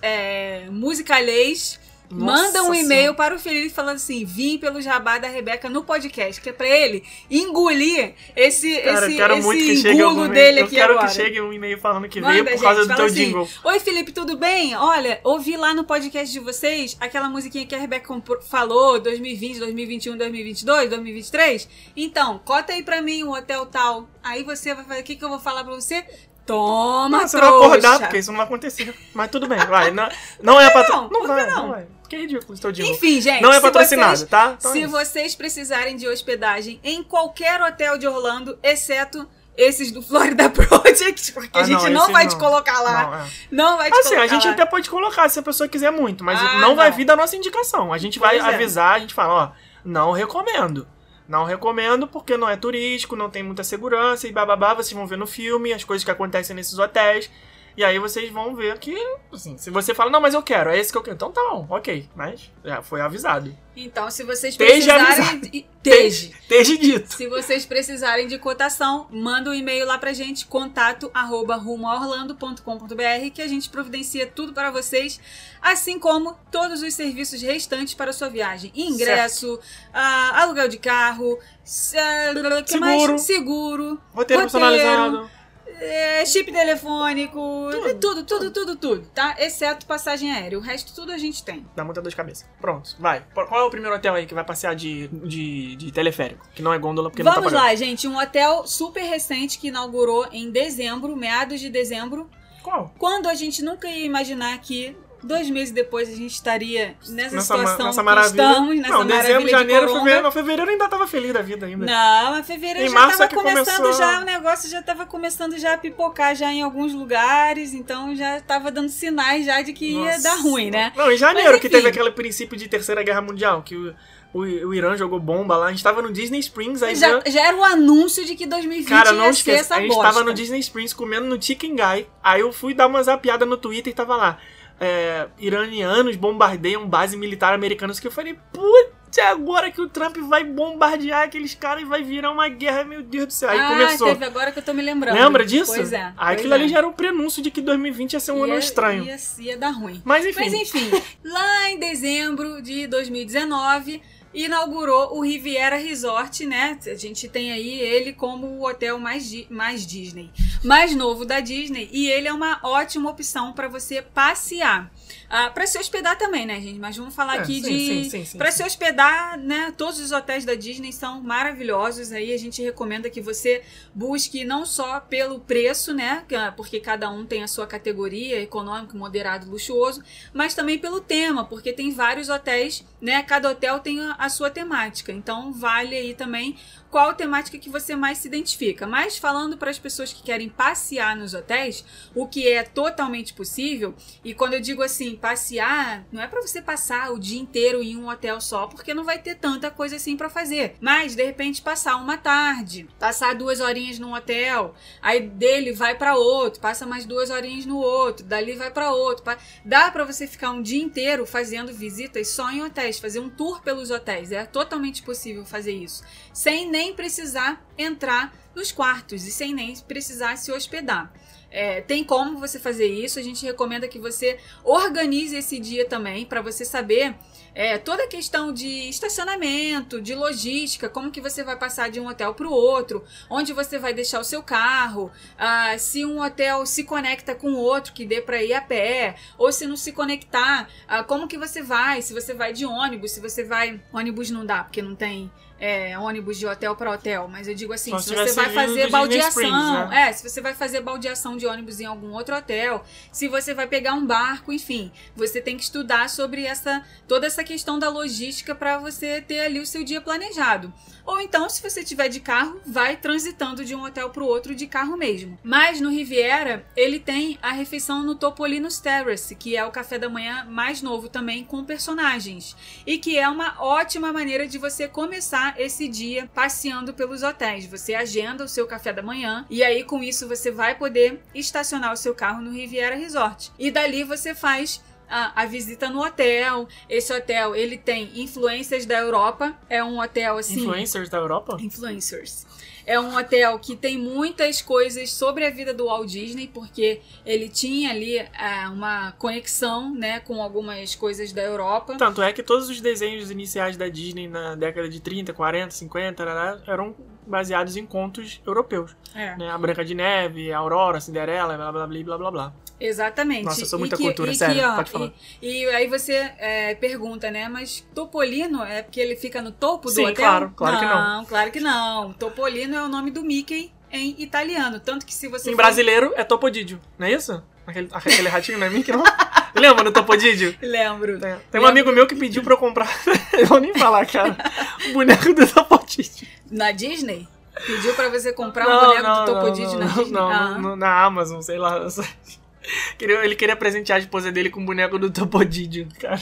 é, musicalês, Nossa manda um e-mail para o Felipe falando assim: vim pelo jabá da Rebeca no podcast, que é pra ele engolir esse, Cara, esse, quero esse engulo dele Eu aqui quero agora. que chegue um e-mail falando que Manda, veio por gente, causa do teu assim, jingle. Oi, Felipe, tudo bem? Olha, ouvi lá no podcast de vocês aquela musiquinha que a Rebeca falou, 2020, 2021, 2022, 2023. Então, cota aí pra mim um hotel tal. Aí você vai fazer, o que, que eu vou falar pra você? Toma, Não, você vai acordar, porque isso não vai acontecer. Mas tudo bem, vai. Não, não é patro... não? Não vai, não? não? vai. Que ridículo teu jingle. Enfim, gente. Não é patrocinado, vocês- tá? Então é se isso. vocês precisarem de hospedagem em qualquer hotel de Orlando, exceto esses do Florida Project, porque Ah, a gente não, não, vai não. te colocar lá. Não, é. Não, vai te Assim, colocar a gente lá. até pode colocar se a pessoa quiser muito, mas Ah, não, vai vir da nossa indicação. A gente vai Pois é. avisar, a gente fala, ó, não recomendo. Não recomendo porque não é turístico, não tem muita segurança e bababá, vocês vão ver no filme as coisas que acontecem nesses hotéis. E aí vocês vão ver que, assim, se você fala, não, mas eu quero, é esse que eu quero. Então tá bom, ok. Mas já foi avisado. Então, se vocês Esteja precisarem. Esteja. Esteja dito. Se vocês precisarem de cotação, manda um e-mail lá pra gente, contato arroba rumoaorlando.com.br, que a gente providencia tudo para vocês, assim como todos os serviços restantes para a sua viagem. Ingresso, ah, aluguel de carro, s- ah, que mais? Seguro. seguro, Roteiro, personalizado. É, chip telefônico, tudo. tudo, tudo, tudo, tá? Exceto passagem aérea. O resto tudo a gente tem. Dá muita dor de cabeça. Pronto, vai. Qual é o primeiro hotel aí que vai passear de, de, de teleférico? Que não é gôndola porque não Vamos tá pagando. lá, gente. Um hotel super recente que inaugurou em dezembro, meados de dezembro, Qual? quando a gente nunca ia imaginar que Dois meses depois a gente estaria nessa, Nessa, ma- situação nessa maravilha. estamos, nessa não, maravilha dezembro, de janeiro, coronga. fevereiro. Não, fevereiro ainda tava feliz da vida ainda. Não, mas fevereiro Em já março tava é começando começou- já, o negócio já tava começando já a pipocar já em alguns lugares, então já tava dando sinais já de que ia Nossa. dar ruim, né? Não, em janeiro Mas, que teve aquele princípio de Terceira Guerra Mundial, que o, o, o Irã jogou bomba lá. A gente tava no Disney Springs, aí Já, já- já era o anúncio de que 2020 Cara, não ia ser esqueça. essa A gente bosta. tava no Disney Springs comendo no Chicken Guy. Aí eu fui dar uma zapiada no Twitter e tava lá. É, iranianos bombardeiam base militar americanas. Que eu falei, putz, é agora que o Trump vai bombardear aqueles caras e vai virar uma guerra, meu Deus do céu. Aí ah, começou. teve agora que eu tô me lembrando. Lembra disso? Pois é. Aí aquilo é. ali já era um prenúncio de que 2020 ia ser um ano Ia- estranho. Ia, ia dar ruim. Mas enfim. Mas enfim, lá em dezembro de 2019 inaugurou o Riviera Resort, né? A gente tem aí ele como o hotel mais, mais Disney, mais novo da Disney, e ele é uma ótima opção para você passear. Ah, para se hospedar também, né, gente? Mas vamos falar É, aqui sim, de sim, sim, sim, para se hospedar, né? Todos os hotéis da Disney são maravilhosos. Aí a gente recomenda que você busque não só pelo preço, né? que- Porque cada um tem a sua categoria, econômico, moderado, luxuoso, mas também pelo tema, porque tem vários hotéis, né? Cada hotel tem a, a sua temática. Então vale aí também qual temática que você mais se identifica. Mas falando para as pessoas que querem passear nos hotéis, o que é totalmente possível, e quando eu digo assim, passear, não é para você passar o dia inteiro em um hotel só, porque não vai ter tanta coisa assim para fazer. Mas de repente passar uma tarde, passar duas horinhas num hotel, aí dele vai para outro, passa mais duas horinhas no outro, dali vai para outro. Dá para você ficar um dia inteiro fazendo visitas só em hotéis, fazer um tour pelos hotéis. É totalmente possível fazer isso, sem nem precisar entrar nos quartos e sem nem precisar se hospedar. É, tem como você fazer isso. A gente recomenda que você organize esse dia também para você saber é, toda a questão de estacionamento, de logística, como que você vai passar de um hotel para o outro, onde você vai deixar o seu carro, ah, se um hotel se conecta com outro que dê para ir a pé, ou se não se conectar, ah, como que você vai, se você vai de ônibus, se você vai ônibus não dá porque não tem é, ônibus de hotel para hotel, mas eu digo assim, Só se você vai fazer baldeação, Springs, né? é, se você vai fazer baldeação de ônibus em algum outro hotel, se você vai pegar um barco, enfim, você tem que estudar sobre essa toda essa questão da logística para você ter ali o seu dia planejado. Ou então, se você tiver de carro, vai transitando de um hotel para o outro de carro mesmo. Mas no Riviera, ele tem a refeição no Topolino's Terrace, que é o café da manhã mais novo também com personagens, e que é uma ótima maneira de você começar esse dia passeando pelos hotéis. Você agenda o seu café da manhã e aí com isso você vai poder estacionar o seu carro no Riviera Resort. E dali você faz a, a visita no hotel. Esse hotel, ele tem influências da Europa. É um hotel assim. Influencers da Europa? Influencers. É um hotel que tem muitas coisas sobre a vida do Walt Disney, porque ele tinha ali ah, uma conexão, né, com algumas coisas da Europa. Tanto é que todos os desenhos iniciais da Disney na década de 30, 40, 50 né, eram baseados em contos europeus. É. Né? A Branca de Neve, a Aurora, a Cinderela, blá blá blá blá blá blá. Exatamente. Nossa, eu sou E muita que- cultura, e que, sério, ó, pode falar. E, e aí você é, pergunta, né? Mas Topolino é porque ele fica no topo do Sim, hotel? claro, claro que não. Não, claro que não. Topolino é o nome do Mickey em italiano. Tanto que se você Em for- brasileiro é Topodídio, não é isso? Aquele, aquele ratinho não é Mickey, não? Lembra do Topodídio? Lembro. Tem, tem um amigo meu que pediu pra eu comprar, eu vou nem falar, cara, o boneco do Topodídio. Na Disney? Pediu pra você comprar um boneco do Topodídio não, na Disney? Não, Ah. no- na Amazon, sei lá. eu Ele queria presentear a esposa dele com um boneco do Topodídio, cara.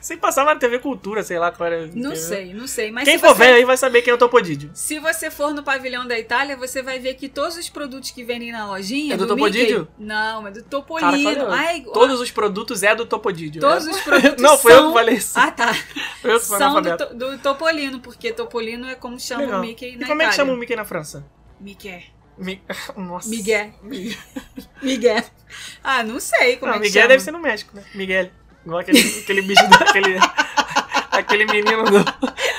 Sem passar na TV Cultura, sei lá qual era. Não sei, não sei. Mas Quem se for você... velho aí vai saber quem é o Topodídio. Se você for no pavilhão da Itália, você vai ver que todos os produtos que vendem na lojinha É do Mickey- Topodídio? Não, é do Cara, Topolino. olha, Ai, todos os produtos é do Topodídio. Todos É. os produtos Não, foi eu são- que falei isso. Ah, tá. eu que São do, to- do Topolino, porque Topolino é como chama Legal. o Mickey E na como é que Itália. chama o Mickey na França? Mickey. Mi... Nossa. Miguel. Miguel. Miguel. Ah, não sei como Não, é que Miguel chama. deve ser no México, né? Miguel. Igual aquele, aquele bicho daquele. Aquele menino do,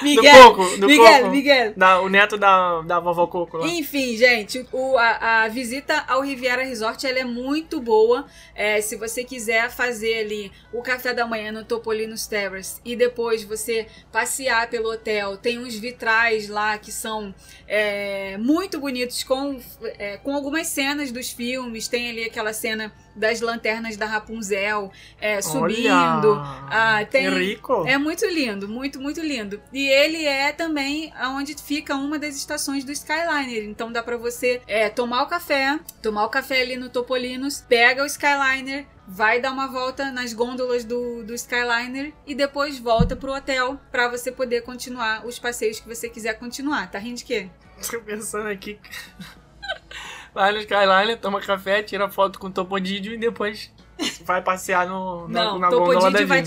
Miguel, Coco, do Miguel, Coco. Miguel. Da- o neto da, da vovó Coco lá. Enfim, gente, o, a, a visita ao Riviera Resort ela é muito boa. É, se você quiser fazer ali o café da manhã no Topolino's Terrace e depois você passear pelo hotel, tem uns vitrais lá que são é, muito bonitos com, é, com algumas cenas dos filmes. Tem ali aquela cena das lanternas da Rapunzel é, subindo. Ah, tem- que rico. É muito lindo, muito, muito lindo. E ele é também onde fica uma das estações do Skyliner. Então dá pra você é, tomar o café, tomar o café ali no Topolinos, pega o Skyliner, vai dar uma volta nas gôndolas do, do Skyliner e depois volta pro hotel pra você poder continuar os passeios que você quiser continuar. Tá rindo de quê? Tô pensando aqui. Vai no Skyliner, toma café, tira foto com o Topodídio e depois vai passear no, na, Não, na gôndola da vai,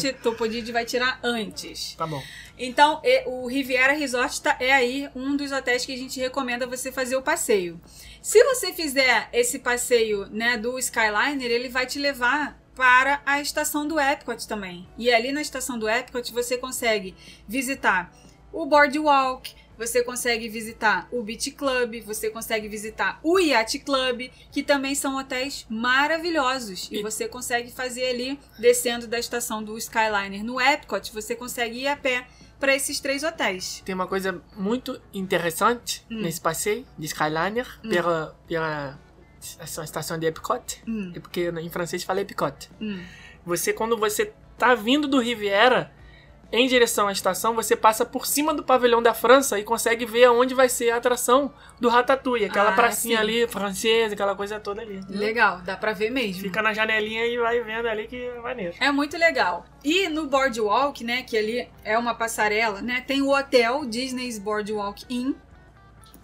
vai tirar antes. Tá bom. Então, o Riviera Resort tá, é aí um dos hotéis que a gente recomenda você fazer o passeio. Se você fizer esse passeio né, do Skyliner, ele vai te levar para a estação do Epcot também. E ali na estação do Epcot você consegue visitar o Boardwalk, você consegue visitar o Beach Club, você consegue visitar o Yacht Club, que também são hotéis maravilhosos. E E- você consegue fazer ali, descendo da estação do Skyliner no Epcot, você consegue ir a pé para esses três hotéis. Tem uma coisa muito interessante Hum. nesse passeio de Skyliner pela, pela essa estação de Epcot. Hum, É porque em francês fala Epcot. hum. Você, quando você tá vindo do Riviera em direção à estação, você passa por cima do pavilhão da França e consegue ver aonde vai ser a atração do Ratatouille. Aquela Ah, pracinha sim. ali, francesa, aquela coisa toda ali. Legal, dá pra ver mesmo. Fica na janelinha e vai vendo ali que é maneiro. É muito legal. E no Boardwalk, né, que ali é uma passarela, né, tem o hotel Disney's Boardwalk Inn.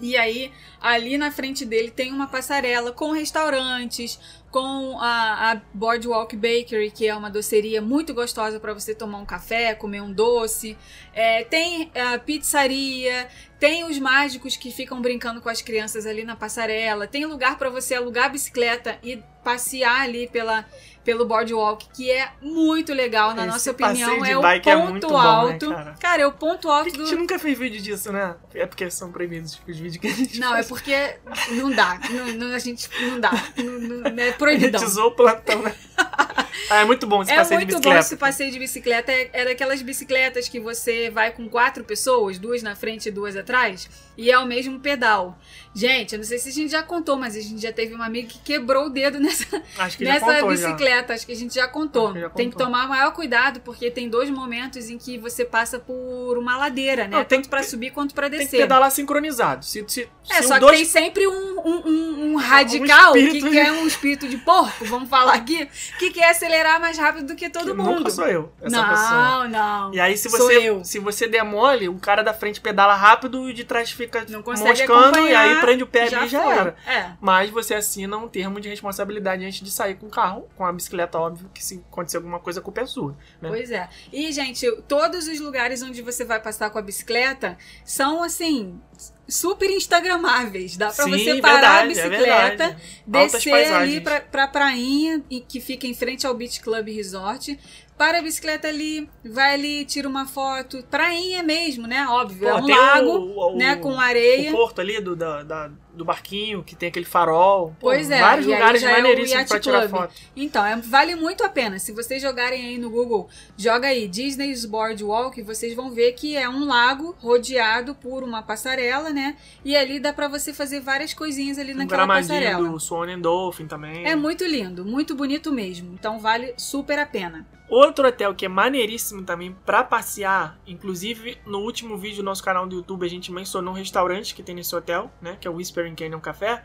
E aí, ali na frente dele tem uma passarela com restaurantes, com a, a Boardwalk Bakery, que é uma doceria muito gostosa para você tomar um café, comer um doce. É, tem a pizzaria, tem os mágicos que ficam brincando com as crianças ali na passarela. Tem lugar para você alugar bicicleta e passear ali pela, pelo boardwalk, que é muito legal, na Esse nossa opinião. É o bike ponto é bom, né, alto. cara? cara, é o ponto alto que a do. gente nunca fez vídeo disso, né? É porque são proibidos os vídeos que a gente Não, é porque não dá. Não, não- a gente não dá. Não, não- é proibidão. monetizou o plantão, né? ah, é muito bom esse É passeio de muito bom bicicleta. esse passeio de bicicleta. É, é daquelas bicicletas que você vai com quatro pessoas, duas na frente e duas atrás, e é o mesmo pedal. Gente, eu não sei se a gente já contou, mas a gente já teve uma amiga que quebrou o dedo nessa, já nessa contou já. bicicleta. Acho que a gente já contou. Que já Tem que contou. tomar maior cuidado, porque tem dois momentos em que você passa por uma ladeira, né? Não, Tanto pe- subir quanto pra Tem que descer. pedalar sincronizado. Se, se, É, se só um que dois... tem sempre um, um, um- um radical espírito que de- quer um espírito de porco, vamos falar aqui, que quer acelerar mais rápido do que todo que mundo. Nunca sou eu, essa não, pessoa. não. E aí, se você, se você demole, o cara da frente pedala rápido e o de trás fica Não moscando e aí prende o pé ali e já foi. era. É. Mas você assina um termo de responsabilidade antes de sair com o carro, com a bicicleta, óbvio, que se acontecer alguma coisa, a culpa é sua. Né? Pois é. E, gente, todos os lugares onde você vai passar com a bicicleta são, assim, super instagramáveis. Dá pra Sim, você parar a verdade, é bicicleta. Altas descer ali pra, pra prainha, e que fica em frente ao Beach Club Resort. Para a bicicleta ali, vai ali, tira uma foto. Prainha mesmo, né? Óbvio. é Pô, um tem lago, o- o- né? Com areia. O porto ali do, da, da- do barquinho, que tem aquele farol. Pô, Pois é, Vários lugares é maneiríssimos Yacht pra tirar foto. Então, é- vale muito a pena. Se vocês jogarem aí no Google, joga aí Disney's Boardwalk, vocês vão ver que é um lago rodeado por uma passarela, né? E ali dá pra você fazer várias coisinhas ali Um naquela gramadinho passarela. do Swan and Dolphin também. É muito lindo, muito bonito mesmo. Então vale super a pena. Outro hotel que é maneiríssimo também pra passear, inclusive no último vídeo do nosso canal do YouTube a gente mencionou um restaurante que tem nesse hotel, né, que é o Whispering Canyon Café,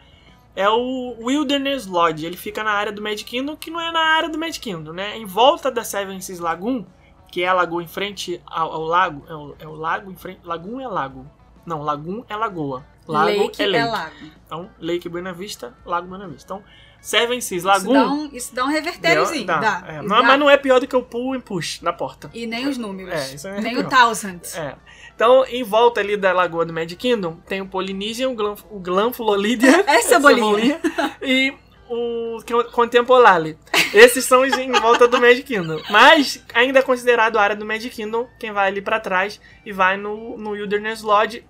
é o Wilderness Lodge. Ele fica na área do Magic Kingdom, que não é na área do Magic Kingdom, né? Em volta da Seven Seas Lagoon, que é a lagoa em frente ao, ao lago, é o, é o lago em frente, Lagoon é lago. Não, Lagoon é lagoa. Lago lake é lake. lago. Então, Lake Buena Vista, Lago Buena Vista. Então, Seven Seas Isso Lagoon dá, um, isso dá um revertériozinho. Dá, Dá. é. Isso Não, dá. Mas não é pior do que o pull and push na porta. E nem os números. É, isso é nem pior. o thousand. É. Então, em volta ali da lagoa do Magic Kingdom, tem o Polynesian, o, Glanf, o Glanflolidia, Essa bolinha. e o Contempolale. Esses são os em volta do Magic Kingdom. Mas ainda é considerado a área do Magic Kingdom quem vai ali pra trás e vai no, no Wilderness Lodge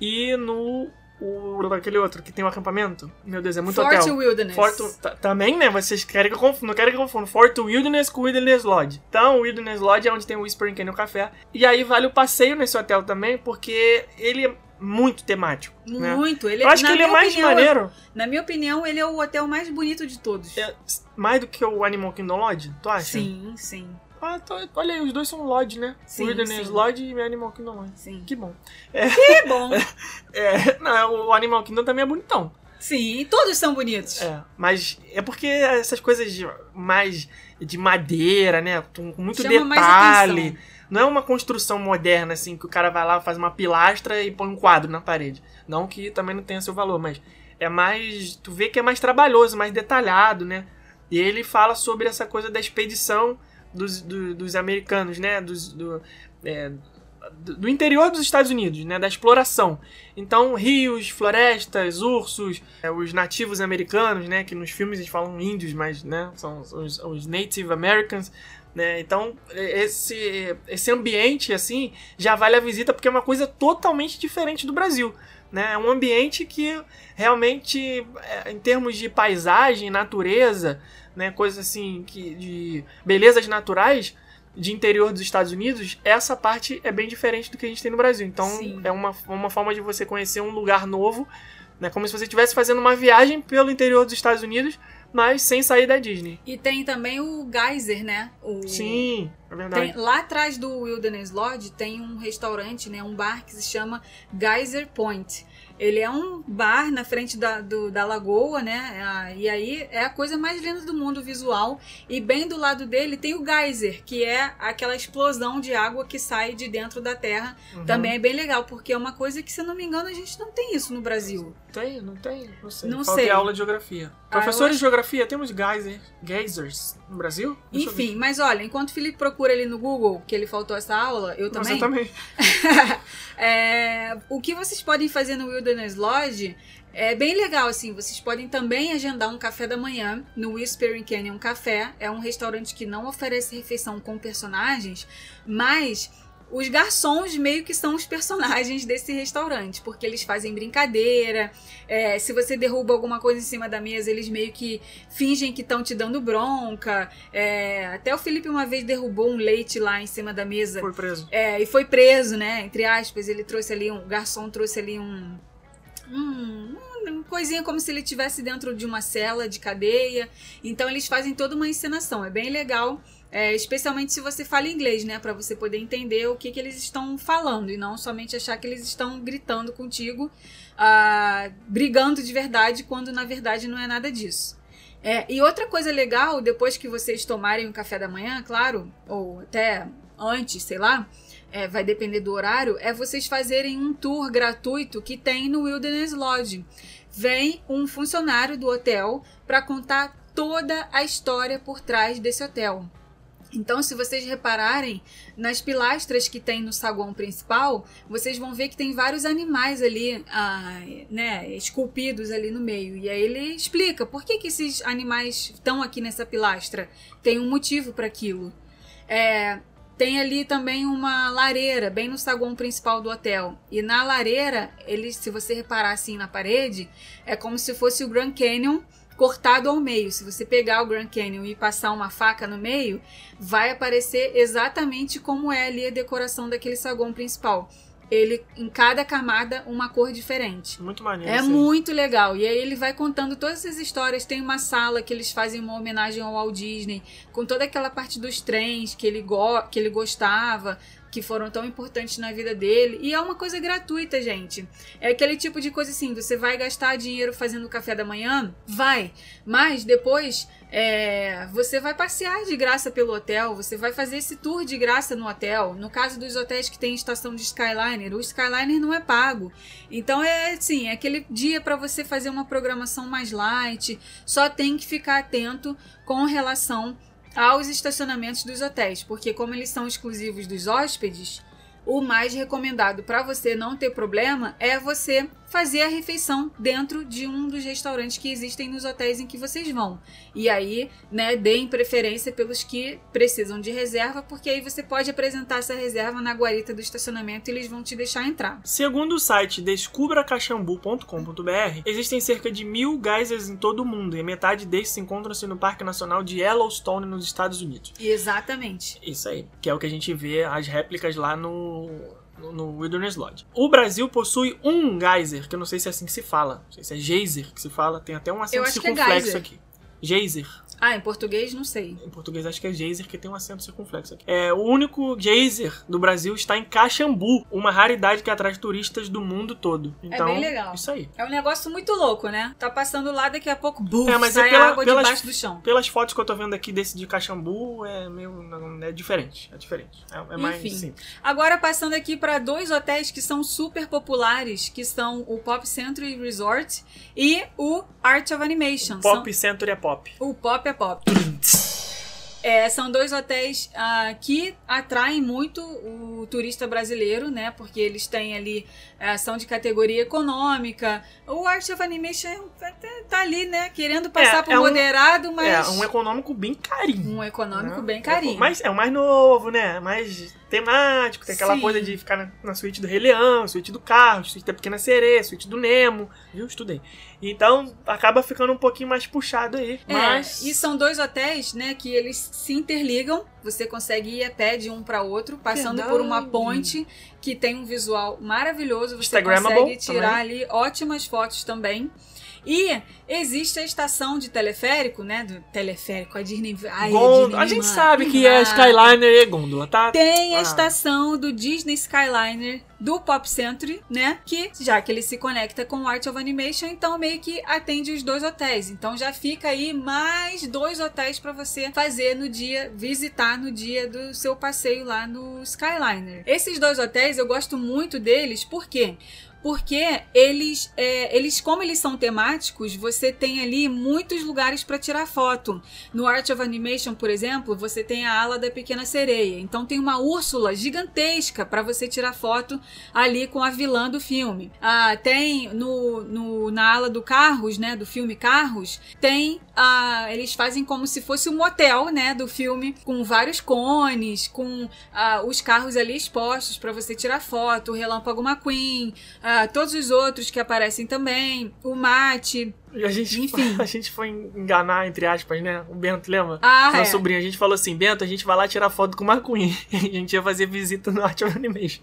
e no. O, aquele outro que tem um acampamento. Meu Deus, é muito Fort hotel. Wilderness. Fort, ta- também, né? Vocês querem que eu confunda, não querem que eu confunda Fort Wilderness com Wilderness Lodge. Então, o Wilderness Lodge é onde tem o Whispering Canyon Café. E aí vale o passeio nesse hotel também, porque ele é muito temático. né? Muito. Ele, Eu acho que ele é mais opinião, maneiro, Na minha opinião, ele é o hotel mais bonito de todos. é, mais do que o Animal Kingdom Lodge, tu acha? Sim, sim, Ah, tô- olha aí, os dois são Lodge, né? Sim, Wilderness sim. Lodge e Animal Kingdom Lodge. sim. Que bom. Que bom. É, não, o Animal Kingdom também é bonitão. Sim, todos são bonitos. É, mas é porque essas coisas de- mais de madeira, né? Com muito Chama detalhe. Não é uma construção moderna, assim, que o cara vai lá, faz uma pilastra e põe um quadro na parede. Não que também não tenha seu valor, mas é mais. Tu vê que é mais trabalhoso, mais detalhado, né? E ele fala sobre essa coisa da expedição dos, do- dos americanos, né? Dos, do, é, do interior dos Estados Unidos, né? Da exploração. Então, rios, florestas, ursos, é, os nativos americanos, né? Que nos filmes eles falam índios, mas, né? São os, os Native Americans, né? Então, é, esse, esse ambiente, assim, já vale a visita porque é uma coisa totalmente diferente do Brasil. Né? É um ambiente que realmente, é, em termos de paisagem, natureza, né? Coisas assim, que, de belezas naturais de interior dos Estados Unidos, essa parte é bem diferente do que a gente tem no Brasil. Então, Sim. é uma, uma forma de você conhecer um lugar novo, né? Como se você estivesse fazendo uma viagem pelo interior dos Estados Unidos, mas sem sair da Disney. E tem também o Geyser, né? O... Sim, é verdade. Tem- lá atrás do Wilderness Lodge tem um restaurante, né, um bar que se chama Geyser Point. Ele é um bar na frente da, do- da lagoa, né? ah, E aí é a coisa mais linda do mundo visual. E bem do lado dele tem o geyser, que é aquela explosão de água que sai de dentro da terra. Uhum. Também é bem legal, porque é uma coisa que, se não me engano, a gente não tem isso no Brasil. Tem, não tem? Não sei. Não Faltei sei. aula de geografia. Ah, Professores acho- de geografia, temos geyser, geysers no Brasil? Deixa. Enfim, mas olha, enquanto o Felipe procura ali no Google que ele faltou essa aula, eu Mas também. eu também. É, o que vocês podem fazer no Wilderness Lodge é bem legal, assim. Vocês podem também agendar um café da manhã no Whispering Canyon Café. É um restaurante que não oferece refeição com personagens, mas os garçons meio que são os personagens desse restaurante, porque eles fazem brincadeira. é, se você derruba alguma coisa em cima da mesa, eles meio que fingem que estão te dando bronca. É, até o Felipe uma vez derrubou um leite lá em cima da mesa. Foi preso. É, e foi preso, né? Entre aspas, ele trouxe ali um. O garçom trouxe ali um. Um, uma coisinha como se ele estivesse dentro de uma cela de cadeia. Então eles fazem toda uma encenação. É bem legal. É, especialmente se você fala inglês, né? Pra você poder entender o que, que eles estão falando. E não somente achar que eles estão gritando contigo, ah, brigando de verdade, quando na verdade não é nada disso. É, e outra coisa legal, depois que vocês tomarem o café da manhã, claro, ou até antes, sei lá, é, vai depender do horário, é vocês fazerem um tour gratuito que tem no Wilderness Lodge. Vem um funcionário do hotel para contar toda a história por trás desse hotel. Então, se vocês repararem nas pilastras que tem no saguão principal, vocês vão ver que tem vários animais ali, ah, né, esculpidos ali no meio. E aí ele explica por que, que esses animais estão aqui nessa pilastra. Tem um motivo para aquilo. É, tem ali também uma lareira, bem no saguão principal do hotel. E na lareira, ele, se você reparar assim na parede, é como se fosse o Grand Canyon cortado ao meio. Se você pegar o Grand Canyon e passar uma faca no meio, vai aparecer exatamente como é ali a decoração daquele saguão principal. Ele, em cada camada, uma cor diferente. Muito maneiro. É muito legal. E aí ele vai contando todas essas histórias. Tem uma sala que eles fazem uma homenagem ao Walt Disney, com toda aquela parte dos trens que ele, go que ele gostava, que foram tão importantes na vida dele. E é uma coisa gratuita, gente. É aquele tipo de coisa assim: você vai gastar dinheiro fazendo café da manhã? Vai. Mas depois é, você vai passear de graça pelo hotel, você vai fazer esse tour de graça no hotel. No caso dos hotéis que tem estação de Skyliner, o Skyliner não é pago. Então é assim, é aquele dia para você fazer uma programação mais light. Só tem que ficar atento com relação aos estacionamentos dos hotéis, porque como eles são exclusivos dos hóspedes, o mais recomendado para você não ter problema é você fazer a refeição dentro de um dos restaurantes que existem nos hotéis em que vocês vão. E aí, né, deem preferência pelos que precisam de reserva, porque aí você pode apresentar essa reserva na guarita do estacionamento e eles vão te deixar entrar. Segundo o site descubracachambu.com.br, existem cerca de mil geysers em todo o mundo e metade desses encontram-se no Parque Nacional de Yellowstone, nos Estados Unidos. Exatamente. Isso aí, que é o que a gente vê as réplicas lá no, no, Wilderness Lodge. O Brasil possui um geyser, que eu não sei se é assim que se fala, não sei se é geyser que se fala, tem até um acento é circunflexo geyser. aqui. Geyser. Ah, em português não sei. Em português acho que é geyser, que tem um acento circunflexo aqui. É, o único geyser do Brasil está em Caxambu, uma raridade que atrai turistas do mundo todo. Então, bem legal. Isso aí. É um negócio muito louco, né? Tá passando lá, daqui a pouco, buf, É, mas é sai pela- água pelas- debaixo do chão. Pelas fotos que eu tô vendo aqui desse de Caxambu, é meio. É diferente. É diferente. É, é mais Enfim. simples. Agora passando aqui para dois hotéis que são super populares, que são o Pop Century Resort e o Art of Animation. Pop Century é pop. São- o Pop é Pop. É, são dois hotéis ah, que atraem muito o turista brasileiro, né? Porque eles têm ali, ah, são de categoria econômica. O Art of Animation tá, ali, né? Querendo passar É, por é um- moderado, mas É, um econômico bem carinho. um econômico né? bem carinho. Mas é o mais novo, né? Mais temático. Tem aquela Sim. coisa de ficar na, na suíte do Rei Leão, suíte do carro, suíte da Pequena Sereia, suíte do Nemo. Viu? Estudei. Então acaba ficando um pouquinho mais puxado aí. É, mas. e são dois hotéis, né, que eles se interligam. Você consegue ir a pé de um para outro, passando Verdade. por uma ponte que tem um visual maravilhoso. Você consegue tirar ali ótimas fotos também. E existe a estação de teleférico, né? Do teleférico, a Disney. Ai, Gôndola. Disney A gente sabe que é Skyliner e Gôndola, tá? Tem a Ah. estação do Disney Skyliner do Pop Century, né? Que já que ele se conecta com o Art of Animation, então meio que atende os dois hotéis. Então já fica aí mais dois hotéis para você fazer no dia, visitar no dia do seu passeio lá no Skyliner. Esses dois hotéis eu gosto muito deles, por quê? Porque eles, é, eles, como eles são temáticos, você tem ali muitos lugares para tirar foto. No Art of Animation, por exemplo, você tem a ala da Pequena Sereia. Então tem uma Úrsula gigantesca para você tirar foto ali com a vilã do filme. Ah, tem no, no, na ala do Carros, né, do filme Carros, tem ah, eles fazem como se fosse um motel, né, do filme, com vários cones, com ah, os carros ali expostos para você tirar foto, o Relâmpago McQueen, todos os outros que aparecem também, o Mate. E a gente, Enfim. a gente foi enganar, entre aspas, né? O Bento, lembra? Ah, Meu é. sobrinho, a gente falou assim, Bento, a gente vai lá tirar foto com o McQueen. a gente ia fazer visita no Art of Animation.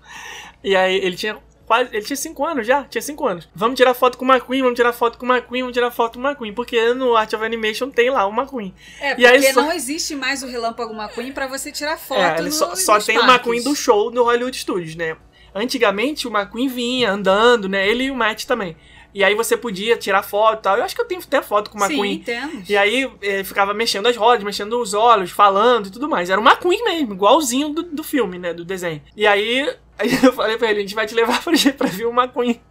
E aí ele tinha quase. Ele tinha 5 anos já? Tinha 5 anos. Vamos tirar foto com o McQueen, vamos tirar foto com o McQueen, vamos tirar foto com o McQueen. Porque no Art of Animation tem lá o McQueen. É, E porque só- não existe mais o Relâmpago McQueen para você tirar foto é, ele no, só, só tem o parques. McQueen do show do Hollywood Studios, né? Antigamente o McQueen vinha andando, né? Ele e o Matt também. E aí você podia tirar foto e tal. Eu acho que eu tenho até foto com o McQueen. Sim, temos. E aí eh, ficava mexendo as rodas, mexendo os olhos, falando e tudo mais. Era o McQueen mesmo, igualzinho do, do filme, né? Do desenho. E aí, aí eu falei pra ele, a gente vai te levar pra, pra ver o McQueen.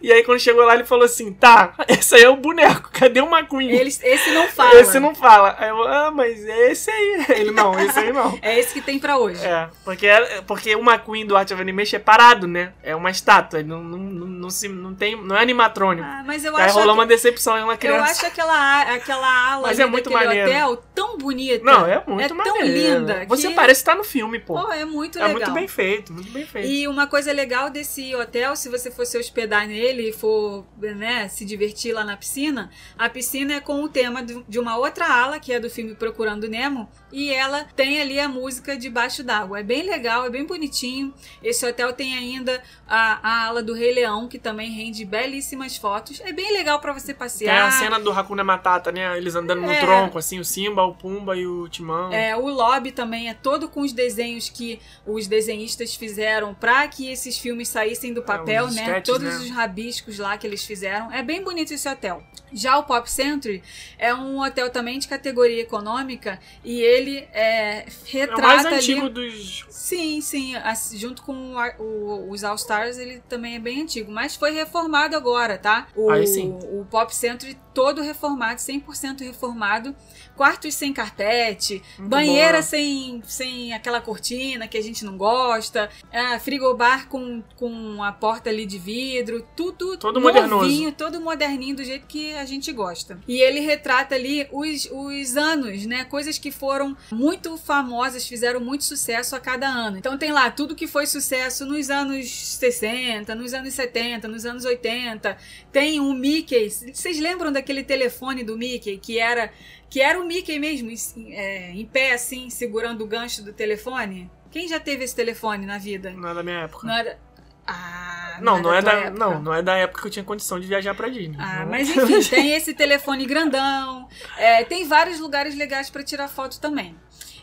E aí quando chegou lá ele falou assim, tá, esse aí é o boneco, cadê o McQueen? Eles, esse não fala. Esse não fala. Aí eu, ah, mas é esse aí. Ele, não, esse aí não. É esse que tem pra hoje. É, porque, porque o McQueen do Art of Animation é parado, né? É uma estátua, ele não, não, não, não se, não, tem, não é animatrônico. Ah, mas eu aí acho, rolou que- uma decepção em uma eu criança. acho aquela, aquela ala Mas é muito maneiro. hotel tão bonita. Não, é muito É tão maneiro. linda Você que- parece estar no filme, pô. Pô, é muito é legal. muito bem feito, muito bem feito. E uma coisa legal desse hotel, se você for se hospedar nele e for né, se divertir lá na piscina, a piscina é com o tema de uma outra ala, que é do filme Procurando Nemo, e ela tem ali a música Debaixo d'Água. É bem legal, é bem bonitinho. Esse hotel tem ainda a, a ala do Rei Leão, que também rende belíssimas fotos. É bem legal pra você passear. a cena do Hakuna Matata, né? Eles andando no É. tronco, assim, o Simba, o Pumba e o Timão. É, o lobby também é todo com os desenhos que os desenhistas fizeram para que esses filmes saíssem do papel, os né? sketches, Todos né? Os rabiscos lá que eles fizeram. É bem bonito esse hotel. Já o Pop Century é um hotel também de categoria econômica e ele é, É retrata o mais ali- antigo dos. Sim, sim. junto com o o- os All Stars, ele também é bem antigo. Mas foi reformado agora, tá? O, Aí sim. o Pop Century todo reformado, 100% reformado. Quartos sem carpete, Muito banheira boa. sem, sem aquela cortina que a gente não gosta, é, frigobar com, com a porta ali de vidro, tudo Todo novinho, modernoso. todo moderninho do jeito que a gente gosta. E ele retrata ali os, os anos, né? Coisas que foram muito famosas, fizeram muito sucesso a cada ano. Então tem lá tudo que foi sucesso nos anos 60, nos anos 70, nos anos 80. Tem um Mickey. Vocês lembram daquele telefone do Mickey que era que era o Mickey mesmo, em- é, em pé assim, segurando o gancho do telefone? Quem já teve esse telefone na vida? Não é da minha época. Não era. Ah, Não, não, é tua da, época. não, não é da época que eu tinha condição de viajar pra Disney. Ah, Não- mas enfim, tem esse telefone grandão. é, tem vários lugares legais pra tirar foto também.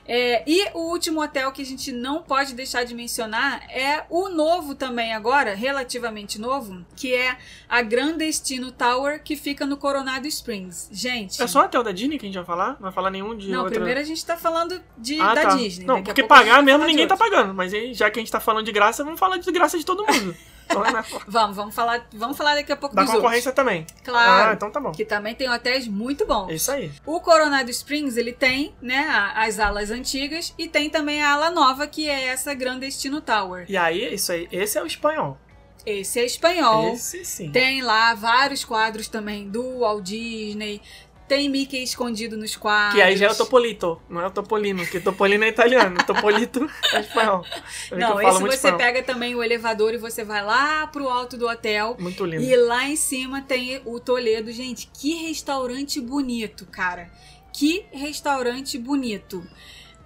É, e o último hotel que a gente não pode deixar de mencionar é o novo também agora, relativamente novo, que é a Grand Destino Tower, que fica no Coronado Springs. Gente, É só o hotel da Disney que a gente vai falar? Não vai falar nenhum de não, outra... primeiro a gente tá falando de, Ah, da tá. Disney. Não, porque pagar mesmo ninguém tá pagando. Mas aí, já que a gente tá falando de graça, vamos falar de graça de todo mundo. Vamos, vamos falar, vamos falar daqui a pouco da dos concorrência também. outros. Claro. Ah, então tá bom. Que também tem hotéis muito bons. Isso aí. O Coronado Springs, ele tem, né, as alas antigas e tem também a ala nova, que é essa Grand Destino Tower. E aí, isso aí. Esse é o espanhol. Esse é espanhol. Esse sim. Tem lá vários quadros também do Walt Disney. Tem Mickey escondido nos quadros. Que aí já é o Topolito, não é o Topolino, porque Topolino é italiano, Topolito é espanhol. Eu Não, esse você espanhol. pega também o elevador e você vai lá pro alto do hotel. Muito lindo. E lá em cima tem o Toledo. Gente, que restaurante bonito, cara. Que restaurante bonito.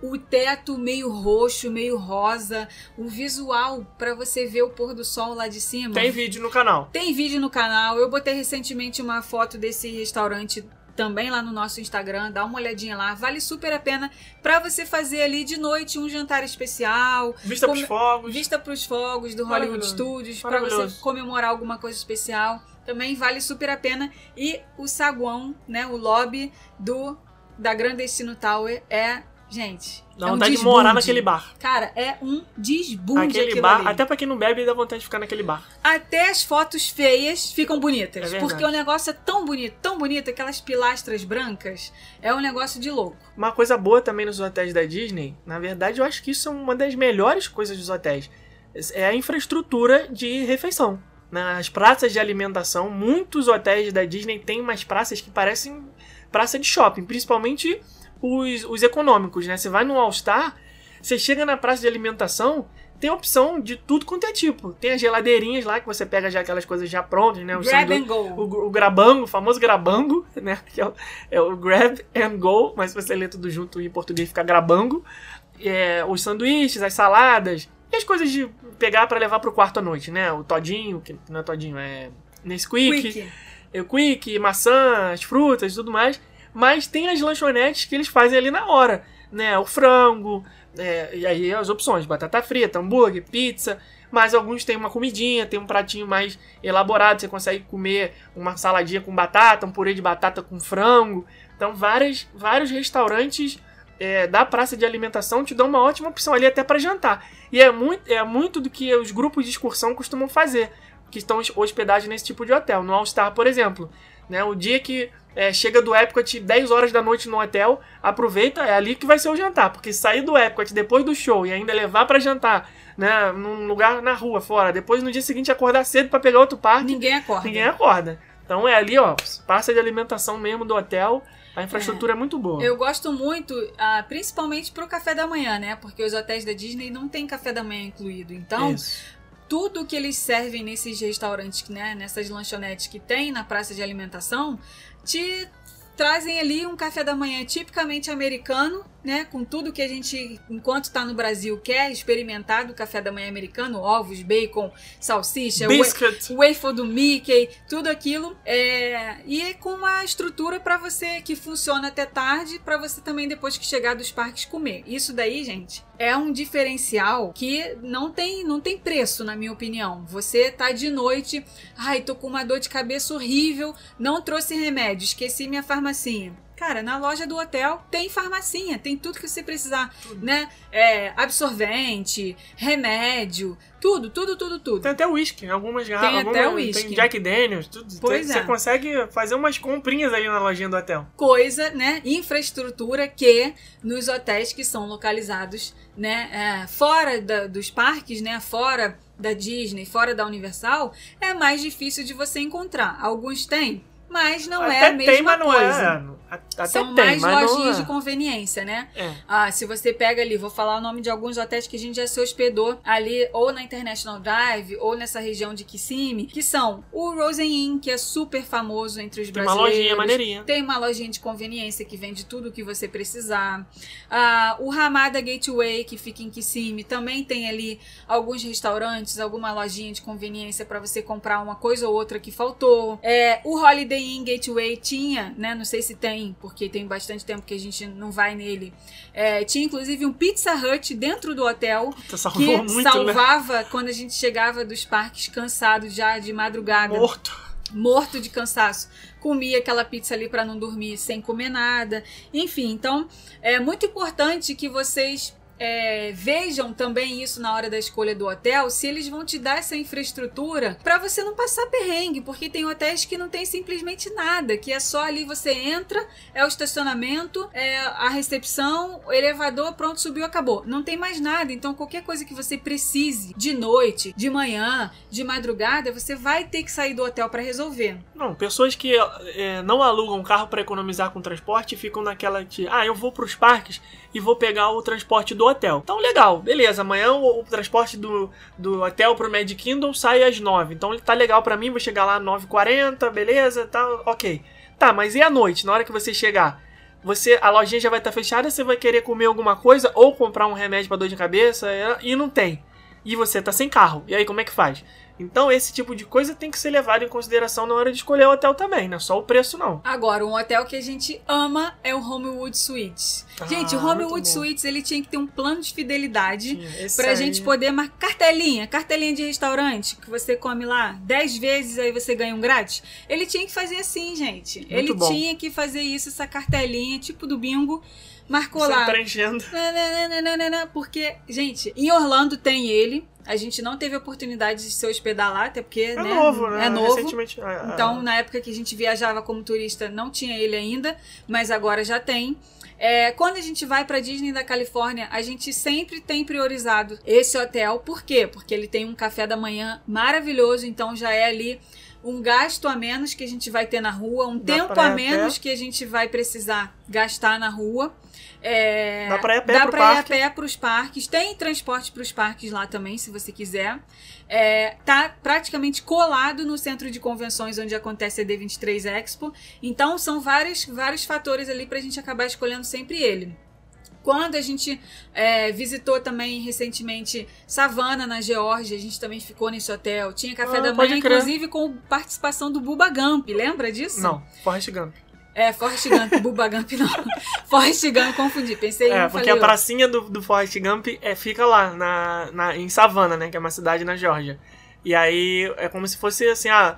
O teto meio roxo, meio rosa. O visual pra você ver o pôr do sol lá de cima. Tem vídeo no canal. Tem vídeo no canal. Eu botei recentemente uma foto desse restaurante também lá no nosso Instagram. Dá uma olhadinha lá. Vale super a pena pra você fazer ali de noite um jantar especial. Vista Como- pros fogos. Vista pros fogos do Hollywood. Studios pra você comemorar alguma coisa especial. Também vale super a pena. E o saguão, né, o lobby do da Grand Destino Tower é, gente, Dá é um vontade de desbunde. morar naquele bar. Cara, é um desbunde Aquele bar, ali. até pra quem não bebe, dá vontade de ficar naquele bar. Até as fotos feias ficam É bonitas. verdade. porque o negócio é tão bonito, tão bonito, aquelas pilastras brancas. É um negócio de louco. Uma coisa boa também nos hotéis da Disney, na verdade, eu acho que isso é uma das melhores coisas dos hotéis. É a infraestrutura de refeição. Nas praças de alimentação, muitos hotéis da Disney têm umas praças que parecem praça de shopping, principalmente os, os econômicos, né? Você vai no All Star, você chega na praça de alimentação, tem opção de tudo quanto é tipo. Tem as geladeirinhas lá que você pega já aquelas coisas já prontas, né? Os Grab and go. o, o grabango, o famoso grabango, né? Que é o, é o grab and go, mas se você lê tudo junto em português fica grabango. É, os sanduíches, as saladas e as coisas de pegar pra levar pro quarto à noite, né? O todinho, que não é todinho, é Nesquik, Quick. é o quick, maçã, as frutas e tudo mais. Mas tem as lanchonetes que eles fazem ali na hora, né? O frango, é, e aí as opções, batata frita, hambúrguer, pizza. Mas alguns têm uma comidinha, tem um pratinho mais elaborado, você consegue comer uma saladinha com batata, um purê de batata com frango. Então várias, vários restaurantes é, da praça de alimentação te dão uma ótima opção ali até para jantar. E é muito, é muito do que os grupos de excursão costumam fazer, que estão hospedados nesse tipo de hotel. No All Star, por exemplo. Né, o dia que é, chega do Epcot 10 horas da noite no hotel, aproveita, é ali que vai ser o jantar. Porque sair do Epcot depois do show e ainda levar para jantar né, num lugar na rua, fora, depois no dia seguinte acordar cedo para pegar outro parque, Ninguém acorda. ninguém acorda. Então é ali, ó, praça de alimentação mesmo do hotel, a infraestrutura é, muito boa. Eu gosto muito, ah, principalmente pro café da manhã, né? Porque os hotéis da Disney não tem café da manhã incluído. Então, Isso. Tudo que eles servem nesses restaurantes, né, nessas lanchonetes que tem na praça de alimentação, te trazem ali um café da manhã tipicamente americano, né, com tudo que a gente, enquanto está no Brasil, quer experimentar do café da manhã americano, ovos, bacon, salsicha, Biscuit. waffle do Mickey, tudo aquilo. É, e é com uma estrutura para você que funciona até tarde, para você também depois que chegar dos parques comer. Isso daí, gente, é um diferencial que não tem, não tem preço, na minha opinião. Você tá de noite, ai, tô com uma dor de cabeça horrível, não trouxe remédio, esqueci minha farmacinha. Cara, na loja do hotel tem farmacinha, tem tudo que você precisar, né? É, absorvente, remédio, tudo, tudo, tudo, tudo. Tem até uísque, algumas garrafas. Tem até uísque. Tem Jack Daniels, tudo. Pois você é. consegue fazer umas comprinhas ali na lojinha do hotel. coisa, né, infraestrutura que nos hotéis que são localizados, né, é, fora da- dos parques, né, fora da Disney, fora da Universal, é mais difícil de você encontrar. Alguns têm, mas não é até a mesma tem, mas não coisa. é. Até São tem, mais lojinhas é. de conveniência, né? É. Ah, se você pega ali, vou falar o nome de alguns hotéis que a gente já se hospedou ali, ou na International Drive, ou nessa região de Kissimmee, que são o Rosen Inn, que é super famoso entre os Tem uma brasileiros. lojinha maneirinha. Tem uma lojinha de conveniência que vende tudo o que você precisar. Ah, o Ramada Gateway, que fica em Kissimmee, também tem ali alguns restaurantes, alguma lojinha de conveniência para você comprar uma coisa ou outra que faltou. É, o Holiday Inn Gateway tinha, né? Não sei se tem, porque tem bastante tempo que a gente não vai nele. É, tinha inclusive um Pizza Hut dentro do hotel Puta, que muito, né? salvava quando a gente chegava dos parques cansado já de madrugada Morto. morto de cansaço, comia aquela pizza ali para não dormir sem comer nada. Enfim, então é muito importante que vocês é, vejam também isso na hora da escolha do hotel, se eles vão te dar essa infraestrutura para você não passar perrengue, porque tem hotéis que não tem simplesmente nada, que é só ali você entra, é o estacionamento, é a recepção, o elevador, pronto, subiu, acabou. Não tem mais nada, então qualquer coisa que você precise de noite, de manhã, de madrugada, você vai ter que sair do hotel para resolver. Não, pessoas que é, não alugam carro para economizar com transporte ficam naquela de, ah, eu vou pros parques e vou pegar o transporte do hotel. Então, legal, beleza. Amanhã o, o transporte do, do hotel pro Magic Kingdom sai às 9. Então, tá legal pra mim, vou chegar lá às 9h40, beleza, tá, ok. Tá, mas e à noite, na hora que você chegar? Você, a lojinha já vai estar fechada, você vai querer comer alguma coisa ou comprar um remédio pra dor de cabeça é, e não tem. E você tá sem carro. E aí, como é que faz? Então, esse tipo de coisa tem que ser levado em consideração na hora de escolher o hotel também, não é só o preço, não. Agora, um hotel que a gente ama é o Homewood Suites. Ah, gente, o muito Homewood. Suites ele tinha que ter um plano de fidelidade pra aí- gente poder marcar cartelinha, cartelinha de restaurante que você come lá 10 vezes aí você ganha um grátis. Ele tinha que fazer assim, gente. ele bom. tinha que fazer isso, essa cartelinha, tipo do bingo, marcou Você lá. preenchendo. Porque, gente, em Orlando tem ele. A gente não teve oportunidade de se hospedar lá, até porque, É né? novo, né? É novo. Recentemente. ah, ah, Então, na época que a gente viajava como turista, não tinha ele ainda, mas agora já tem. É, quando a gente vai para Disney da Califórnia, a gente sempre tem priorizado esse hotel. Por quê? Porque ele tem um café da manhã maravilhoso, então já é ali um gasto a menos que a gente vai ter na rua, um Dá tempo a menos pé. que a gente vai precisar gastar na rua. É, Dá pra ir a pé dá pro pra ir a pé pros parques. Tem transporte pros parques lá também, se você quiser. É, tá praticamente colado no centro de convenções onde acontece a D23 Expo. Então são vários, vários fatores ali pra gente acabar escolhendo sempre ele. Quando a gente é, visitou também recentemente Savannah, na Geórgia, a gente também ficou nesse hotel. Tinha café Ah, da manhã, inclusive com participação do Buba Gump. Lembra disso? Não, Forrest Gump. É, Forrest Gump, Buba Gump não. Forrest Gump, confundi. Pensei em É, porque a pracinha do, do Forrest Gump é, fica lá, na, na, em Savannah, né? Que é uma cidade na Geórgia. E aí é como se fosse assim, a,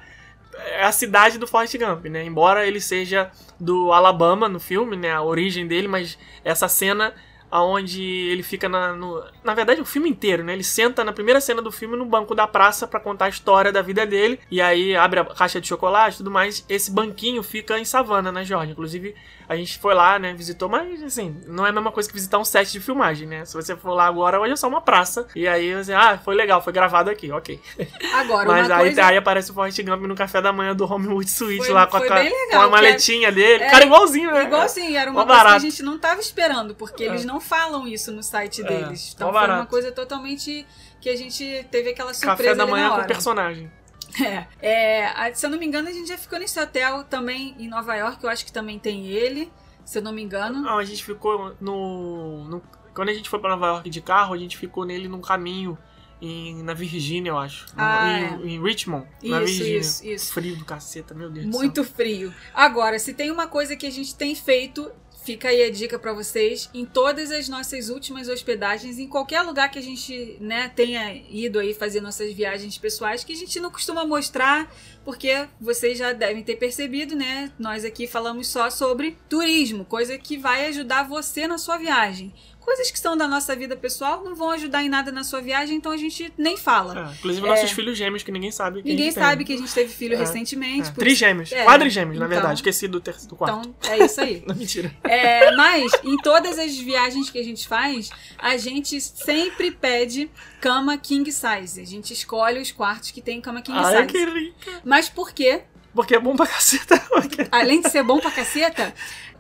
é a cidade do Forrest Gump, né? Embora ele seja do Alabama no filme, né? A origem dele, mas essa cena aonde ele fica na, no, na verdade o filme inteiro, né? Ele senta na primeira cena do filme no banco da praça pra contar a história da vida dele e aí abre a caixa de chocolate e tudo mais. Esse banquinho fica em Savannah, na Geórgia. Inclusive a gente foi lá, né? Visitou, mas assim não é a mesma coisa que visitar um set de filmagem, né? Se você for lá agora, hoje é só uma praça e aí você, ah, foi legal, foi gravado aqui, ok. Agora, Mas uma aí, coisa... aí aparece o Forrest Gump no café da manhã do Homewood Suite Foi- lá com a, bem com legal, a maletinha dele. é- Cara, igualzinho, né? Igual assim, era uma coisa que a barato. gente não tava esperando, porque É. eles não falam isso no site É, deles. Então mó foi uma barato. coisa totalmente que a gente teve aquela surpresa Café da manhã com hora. personagem. É. É, se eu não me engano, a gente já ficou nesse hotel também em Nova York, eu acho que também tem ele, se eu não me engano. Não, a gente ficou no, no- Quando a gente foi pra Nova York de carro, a gente ficou nele num caminho em, na Virgínia, eu acho. Ah, em, em Richmond, na Isso, Virgínia. isso, isso. Frio do caceta, meu Deus do Muito frio. Agora, se tem uma coisa que a gente tem feito, fica aí a dica pra vocês, em todas as nossas últimas hospedagens, em qualquer lugar que a gente, né, tenha ido aí fazer nossas viagens pessoais, que a gente não costuma mostrar porque vocês já devem ter percebido, né? Nós aqui falamos só sobre turismo, coisa que vai ajudar você na sua viagem. Coisas que são da nossa vida pessoal não vão ajudar em nada na sua viagem, então a gente nem fala. É, inclusive nossos filhos gêmeos, que ninguém sabe que a Ninguém sabe tem. que a gente teve filho É, recentemente. É, por- trigêmeos. É, Quadrigêmeos, na então- verdade. Esqueci do, terceiro, do quarto. Então, é isso aí. Não, mentira. É, mas em todas as viagens que a gente faz, a gente sempre pede cama king size. A gente escolhe os quartos que tem cama king Ai, size. que rica. Mas por quê? Porque é bom pra caceta. Porque- Além de ser bom pra caceta,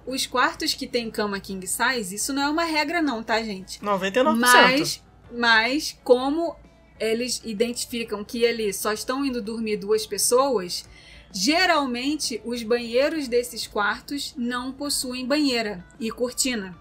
os quartos que tem cama king size, isso não é uma regra não, tá, gente? 99%. Mas, mas como eles identificam que eles só estão indo dormir duas pessoas, geralmente os banheiros desses quartos não possuem banheira e cortina.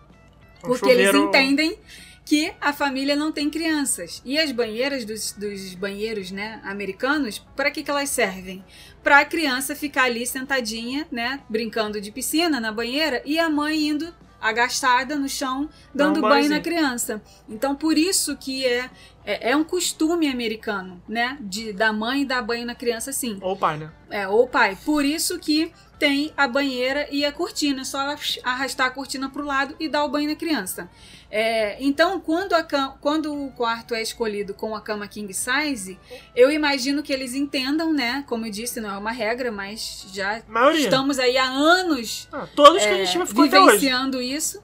Um Porque eles chuveiro- entendem que a família não tem crianças. E as banheiras dos, dos banheiros né, americanos, para que, que elas servem? Para a criança ficar ali sentadinha, né, brincando de piscina na banheira e a mãe indo agachada no chão, dando banho na criança. Então, por isso que é, é, é um costume americano, né, de da mãe dar banho na criança assim. Ou pai, né? É, ou pai. Por isso que tem a banheira e a cortina. É só arrastar a cortina pro lado e dar o banho na criança. É, então, quando, a quando o quarto é escolhido com a cama king size, eu imagino que eles entendam, né? Como eu disse, não é uma regra, mas já Maioria. estamos aí há anos Ah, todos que a é, gente ficou hoje. vivenciando isso.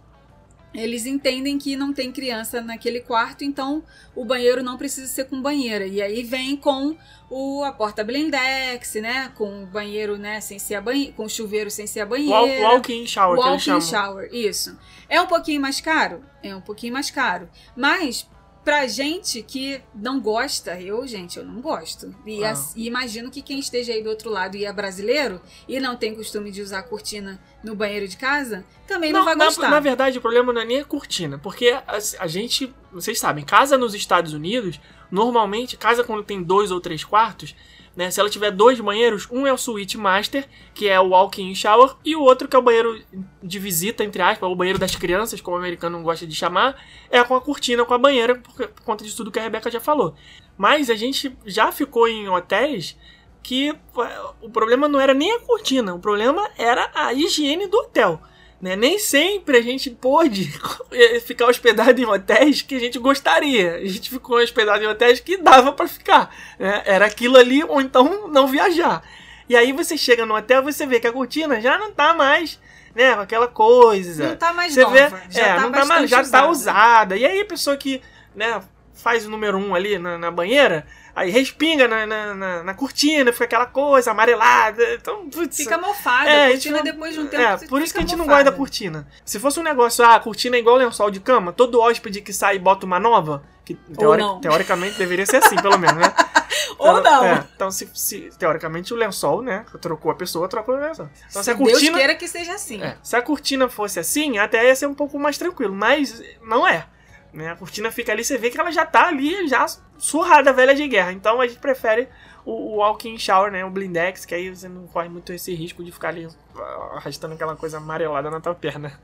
Eles entendem que não tem criança naquele quarto, então o banheiro não precisa ser com banheira. E aí vem com o, a porta blindex, né? Com o banheiro, né? Sem ser a com o chuveiro sem ser a banheira. Walk- Walk-in shower, que eles Walk-in chamam. shower, isso. É um pouquinho mais caro? É um pouquinho mais caro. Mas pra gente que não gosta, eu, gente, eu não gosto. E, Ah. e imagino que quem esteja aí do outro lado e é brasileiro e não tem costume de usar cortina no banheiro de casa, também não, vai na, gostar. na verdade, o problema não é nem a cortina, porque a, a gente, vocês sabem, casa nos Estados Unidos, normalmente, casa quando tem dois ou três quartos, né? Se ela tiver dois banheiros, um é o suíte master, que é o walk-in shower, e o outro que é o banheiro de visita, entre aspas, o banheiro das crianças, como o americano gosta de chamar, é com a cortina, com a banheira, por, por conta de tudo que a Rebeca já falou. Mas a gente já ficou em hotéis que o problema não era nem a cortina, o problema era a higiene do hotel. Né? Nem sempre a gente pôde ficar hospedado em hotéis que a gente gostaria. A gente ficou hospedado em hotéis que dava pra ficar. né? Era aquilo ali, ou então não viajar. E aí você chega no hotel você vê que a cortina já não tá mais, né, com aquela coisa. Não tá mais Você nova. vê, já é, tá não tá mais, já tá usada. usada. E aí a pessoa que, né, faz o número um ali na, na banheira, aí respinga na, na, na- na cortina, fica aquela coisa amarelada. Então, putz, Fica mofada. É, a a cortina não- depois de um tempo é, por isso que a gente não mofada. gosta da cortina. Se fosse um negócio, ah, a cortina é igual lençol de cama, todo hóspede que sai bota uma nova, que teori- não. teoricamente deveria ser assim, pelo menos, né? Ou Então, não. é, então, se, se- teoricamente o lençol, né? Trocou a pessoa, trocou o lençol. Então, se, Se a Deus cortina. queira que seja assim. É, se a cortina fosse assim, até ia ser um pouco mais tranquilo, mas não é. Né? A cortina fica ali, você vê que ela já tá ali, já surrada, velha de guerra. Então a gente prefere o, o walk-in shower, né? O blindex, que aí você não corre muito esse risco de ficar ali arrastando aquela coisa amarelada na tua perna.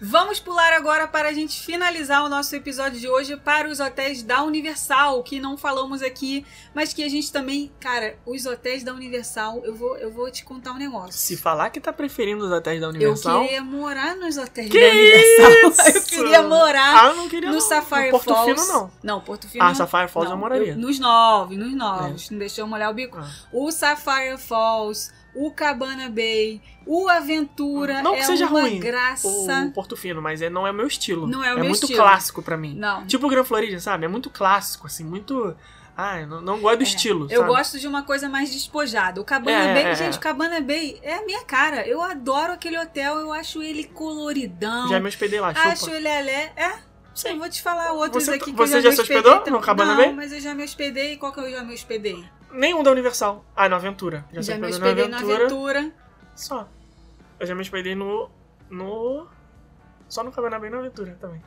Vamos pular agora para a gente finalizar o nosso episódio de hoje para os hotéis da Universal, que não falamos aqui, mas que a gente também, cara, os hotéis da Universal, eu vou, eu vou te contar um negócio. Se falar que tá preferindo os hotéis da Eu Universal. queria morar nos hotéis Que da Universal. Eu isso? queria morar Ah, eu não queria no não. Safari no Porto Falls. Fino, não. Não, Porto Fino. Ah, Safari Falls não, eu moraria. nos novos, nos novos. Não deixou eu molhar o bico. Ah. O Safari Falls, o Cabana Bay, o Aventura. Não que é seja uma ruim, graça. O Porto Fino, mas é, não é o meu estilo. Não é o é meu muito estilo. clássico pra mim. Não. Tipo o Gran Floridian, sabe? É muito clássico, assim, muito. Ah, eu não, não gosto do estilo. Eu sabe? gosto de uma coisa mais despojada. O Cabana É, Bay, é, gente, é. o Cabana Bay é a minha cara. Eu adoro aquele hotel, eu acho ele coloridão. Já me hospedei lá, chupa. acho ele alé. É? Sim. Eu vou te falar outros Você- aqui que você já já, se hospedou no Cabana Não, Bay? mas eu já me hospedei. Qual que eu já me hospedei? Nenhum da Universal. Ah, no Aventura. Já, Já me hospedei hospedei na na Aventura. Aventura. Só. Eu já me hospedei no. No. Só no Cabana Bay na Aventura também.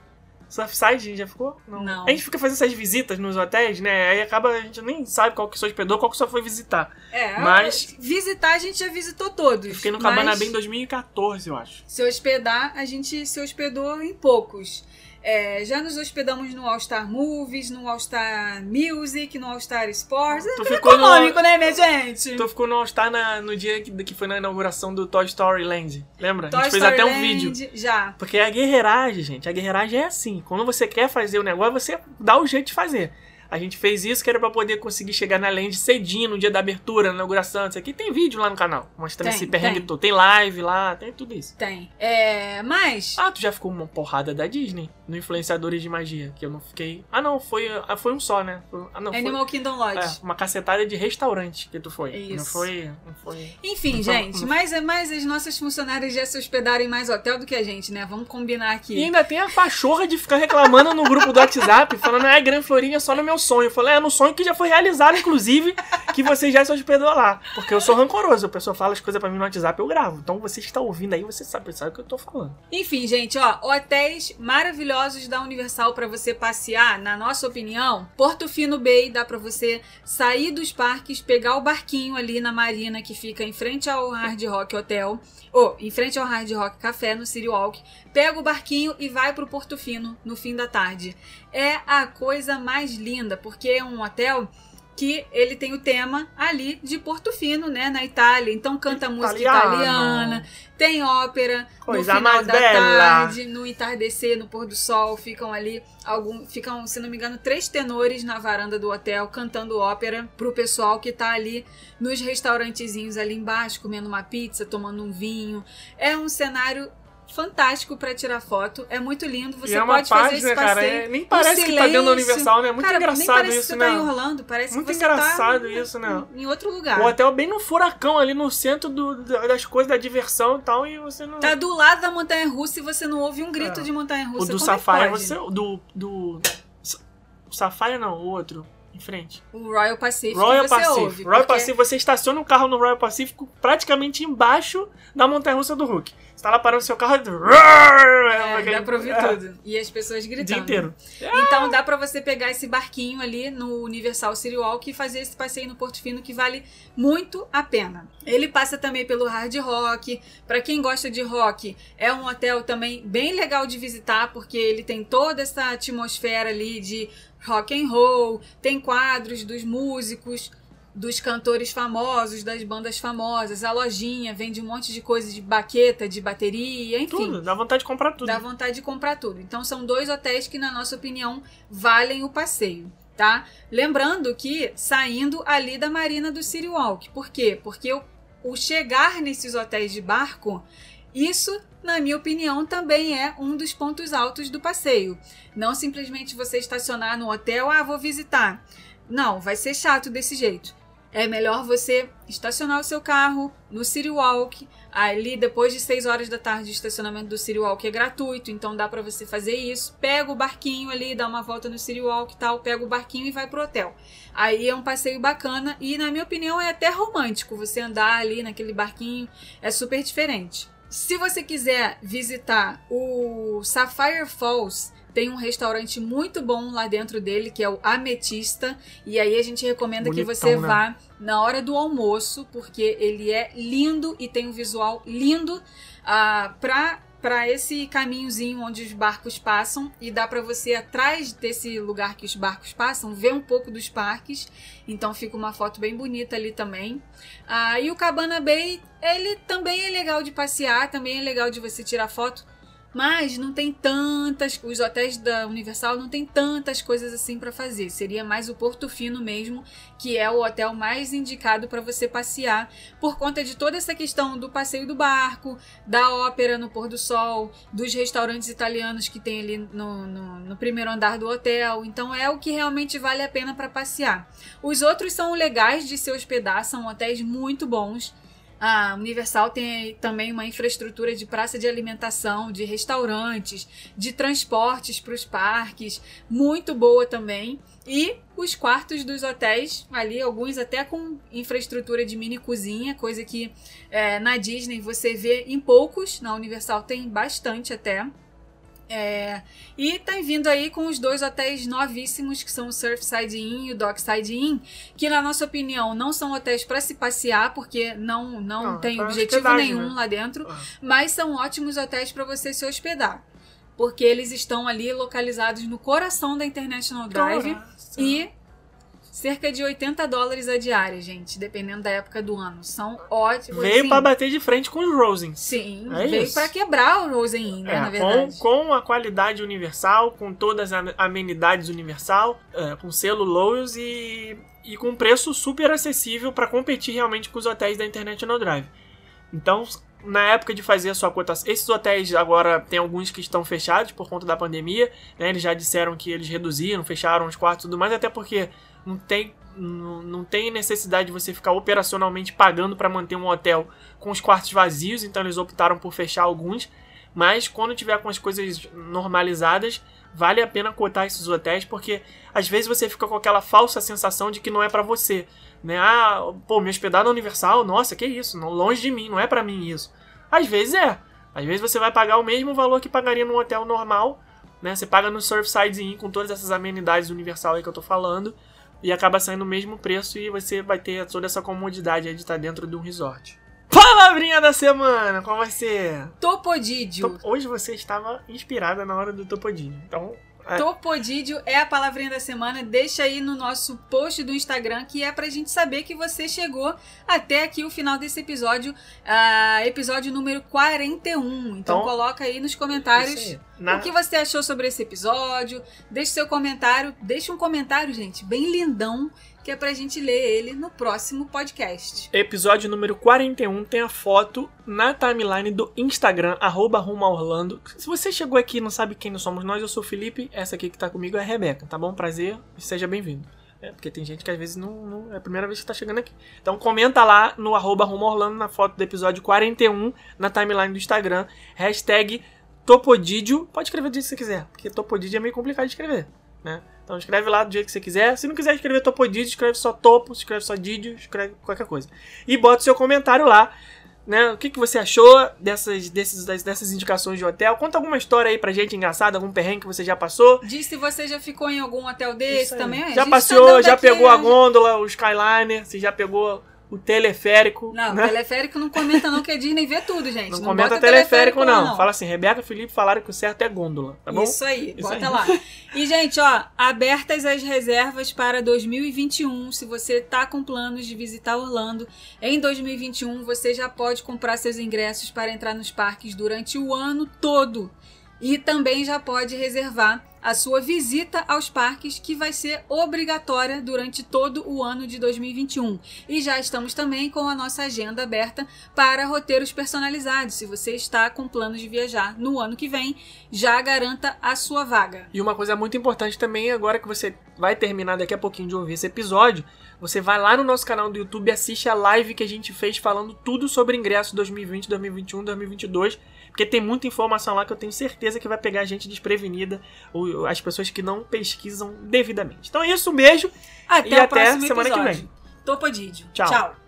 Surfside, já ficou? Não. A gente fica fazendo essas visitas nos hotéis, né? Aí acaba, a gente nem sabe qual que se hospedou, qual que só foi visitar. É, Mas- visitar a gente já visitou todos. Eu fiquei no mas Cabana Bay em 2014, eu acho. Se hospedar, a gente se hospedou em poucos. É, já nos hospedamos no All Star Movies, no All Star Music, no All Star Sports. É Tu tudo ficou no- econômico, né, minha gente? Tu ficou no All-Star na- no dia que, que foi na inauguração do Toy Story Land. Lembra? Toy a gente fez Story até um Land, vídeo. Já. Porque a guerreiragem, gente, a guerreiragem é assim. Quando você quer fazer o negócio, você dá o jeito de fazer. A gente fez isso que era pra poder conseguir chegar na land cedinho, no dia da abertura, na inauguração. Isso aqui tem vídeo lá no canal, mostrando Tem, esse perrengue tem. todo. Tem live lá, tem tudo isso. Tem. É, mas. Ah, tu já ficou uma porrada da Disney no Influenciadores de Magia, que eu não fiquei. Ah, não, foi, ah, foi um só, né? Foi- Ah, não, foi Animal Kingdom Lodge. é, uma cacetada de restaurante que tu foi. Não Isso. foi. Não foi. Enfim, Não, gente, não. mas, é mais as nossas funcionárias já se hospedaram em mais hotel do que a gente, né? Vamos combinar aqui. E ainda tem a pachorra de ficar reclamando no grupo do WhatsApp, falando, ah, Gran Florinha é só no meu sonho. Eu falei, é no sonho que já foi realizado, inclusive, que você já se hospedou lá. Porque eu sou rancoroso, a pessoa fala as coisas pra mim no WhatsApp, eu gravo. Então você está ouvindo aí, você sabe, sabe o que eu tô falando. Enfim, gente, ó, hotéis maravilhosos da Universal pra você passear, na nossa opinião. Porto Fino Bay dá pra você sair dos parques, pegar o barquinho ali na marina que fica em frente ao Hard Rock Hotel, ou em frente ao Hard Rock Café no City Walk. Pega o barquinho e vai pro Porto Fino no fim da tarde. É a coisa mais linda, porque é um hotel que ele tem o tema ali de Porto Fino, né, na Itália. Então canta música italiana, tem ópera, Coisa no final da bela. tarde, no entardecer, no pôr do sol, ficam ali algum, ficam, se não me engano, três tenores na varanda do hotel cantando ópera pro pessoal que tá ali nos restaurantezinhos ali embaixo, comendo uma pizza, tomando um vinho. É um cenário fantástico pra tirar foto, é muito lindo, você é pode fazer paz, esse né, cara? passeio. É- nem em parece que tá dentro da. Universal, né? É muito Cara, nem engraçado parece isso, que você né? tá em Orlando, parece Muito que você engraçado tá isso, né? em outro lugar. O hotel bem no furacão ali no centro do- das coisas da diversão e tal, e você não. Tá do lado da montanha russa e você não ouve um grito É. de montanha russa. o do Como Safari, é pode? você. Do. do o Safari não, o outro. Em frente. O Royal Pacific Royal você Pacific. ouve. Royal porque- Pacific, você estaciona o carro no Royal Pacific praticamente embaixo da montanha russa do Hulk. Você tá lá parando seu carro e. É, dá pra ouvir É, tudo. E as pessoas O gritando. dia inteiro. Então dá pra você pegar esse barquinho ali no Universal City Walk e fazer esse passeio no Porto Fino que vale muito a pena. Ele passa também pelo Hard Rock. Pra quem gosta de rock, é um hotel também bem legal de visitar porque ele tem toda essa atmosfera ali de rock and roll, tem quadros dos músicos, dos cantores famosos, das bandas famosas, a lojinha vende um monte de coisa de baqueta, de bateria, enfim. Tudo, dá vontade de comprar tudo. Dá vontade de comprar tudo. Então são dois hotéis que, na nossa opinião, valem o passeio, tá? Lembrando que saindo ali da marina do City Walk. Por quê? Porque o, o chegar nesses hotéis de barco, isso, na minha opinião, também é um dos pontos altos do passeio. Não simplesmente você estacionar no hotel, ah, vou visitar. Não, vai ser chato desse jeito. É melhor você estacionar o seu carro no City Walk. Ali, depois de 6 horas da tarde, o estacionamento do City Walk é gratuito, então dá pra você fazer isso. Pega o barquinho ali, dá uma volta no City Walk e tal, pega o barquinho e vai pro hotel. Aí é um passeio bacana e, na minha opinião, é até romântico você andar ali naquele barquinho, é super diferente. Se você quiser visitar o Sapphire Falls, tem um restaurante muito bom lá dentro dele, que é o Ametista. E aí a gente recomenda que Bonitão, você né? vá na hora do almoço, porque ele é lindo e tem um visual lindo ah, pra, pra esse caminhozinho onde os barcos passam. E dá pra você, atrás desse lugar que os barcos passam, ver um pouco dos parques. Então fica uma foto bem bonita ali também. Ah, e o Cabana Bay, ele também é legal de passear, também é legal de você tirar foto. Mas não tem tantas. Os hotéis da Universal não tem tantas coisas assim pra fazer. Seria mais o Porto Fino mesmo, que é o hotel mais indicado para você passear, por conta de toda essa questão do passeio do barco, da ópera no pôr do sol, dos restaurantes italianos que tem ali no, no, no primeiro andar do hotel. Então é o que realmente vale a pena para passear. Os outros são legais de se hospedar, são hotéis muito bons. A Universal tem também uma infraestrutura de praça de alimentação, de restaurantes, de transportes para os parques, muito boa também. E os quartos dos hotéis, ali, alguns até com infraestrutura de mini cozinha, coisa que é, na Disney você vê em poucos, na Universal tem bastante até. É, e tá vindo aí com os dois hotéis novíssimos, que são o Surfside Inn e o Dockside Inn, que na nossa opinião não são hotéis para se passear, porque não, não Não, tem objetivo hospedagem, nenhum né? lá dentro, Ah. mas são ótimos hotéis para você se hospedar. porque eles estão ali localizados no coração da International Drive Nossa. e cerca de 80 dólares a diária, gente, dependendo da época do ano. São ótimos. Veio assim, pra bater de frente com os Rosens. Sim, É veio pra quebrar o Rosen, né, É, na com, verdade. com a qualidade universal, com todas as amenidades universal, é, com selo Lowe's e, e com preço super acessível para competir realmente com os hotéis da International Drive. Então, na época de fazer a sua cotação, esses hotéis agora tem alguns que estão fechados por conta da pandemia, né? Eles já disseram que eles reduziram, fecharam os quartos e tudo mais, até porque não tem, não, não tem necessidade de você ficar operacionalmente pagando para manter um hotel com os quartos vazios, então eles optaram por fechar alguns. Mas quando tiver com as coisas normalizadas, vale a pena cotar esses hotéis, porque às vezes você fica com aquela falsa sensação de que não é pra você, né? Ah, pô, me hospedar na Universal, nossa, que isso, longe de mim, não é pra mim isso. Às vezes é. Às vezes você vai pagar o mesmo valor que pagaria num hotel normal, né? Você paga no Surfside Inn com todas essas amenidades Universal aí que eu tô falando, e acaba saindo o mesmo preço e você vai ter toda essa comodidade de estar dentro de um resort. Palavrinha da semana, qual vai ser? Topodídio. Top- Hoje você estava inspirada na hora do Topodinho. Então, é, Topodídio é a palavrinha da semana. Deixa aí no nosso post do Instagram, que é pra gente saber que você chegou até aqui o final desse episódio, ah, episódio número 41. Então, Então, coloca aí nos comentários. Na- o que você achou sobre esse episódio. Deixe seu comentário. Deixa um comentário, gente, bem lindão, que é pra gente ler ele no próximo podcast. Episódio número 41 tem a foto na timeline do Instagram, arroba Rumo a Orlando. Se você chegou aqui e não sabe quem nós somos nós, eu sou o Felipe, essa aqui que tá comigo é a Rebeca, tá bom? Prazer seja bem-vindo. É, porque tem gente que às vezes não, não- é a primeira vez que tá chegando aqui. Então comenta lá no arroba Rumo a Orlando na foto do episódio 41 na timeline do Instagram. Hashtag Topodídio. Pode escrever que você quiser, porque Topodídio é meio complicado de escrever, né? Então escreve lá do jeito que você quiser. Se não quiser escrever Topodídio, escreve só Topo, escreve só Dídio, escreve qualquer coisa. E bota o seu comentário lá, né? O que, que você achou dessas, desses, dessas indicações de hotel? Conta alguma história aí pra gente engraçada, algum perrengue que você já passou. Diz se você já ficou em algum hotel desse também. Já tá passeou, dando já aqui pegou a a- gôndola, o Skyliner, você já pegou o teleférico. Não, né? teleférico não comenta não, que a Disney vê tudo, gente. Não, Não, comenta bota teleférico, lá, não. Fala assim, Rebeca e Felipe falaram que o certo é gôndola, tá bom? Isso aí, Isso bota aí. lá. E, gente, ó, abertas as reservas para 2021. Se você tá com planos de visitar Orlando em 2021, você já pode comprar seus ingressos para entrar nos parques durante o ano todo. E também já pode reservar a sua visita aos parques, que vai ser obrigatória durante todo o ano de 2021. E já estamos também com a nossa agenda aberta para roteiros personalizados. Se você está com planos de viajar no ano que vem, já garanta a sua vaga. E uma coisa muito importante também, agora que você vai terminar daqui a pouquinho de ouvir esse episódio, você vai lá no nosso canal do YouTube e assiste a live que a gente fez falando tudo sobre ingresso 2020, 2021, 2022, porque tem muita informação lá que eu tenho certeza que vai pegar a gente desprevenida, ou as pessoas que não pesquisam devidamente. Então é isso, um beijo Até e até semana que episódio. vem. Topodídio. Tchau. Tchau.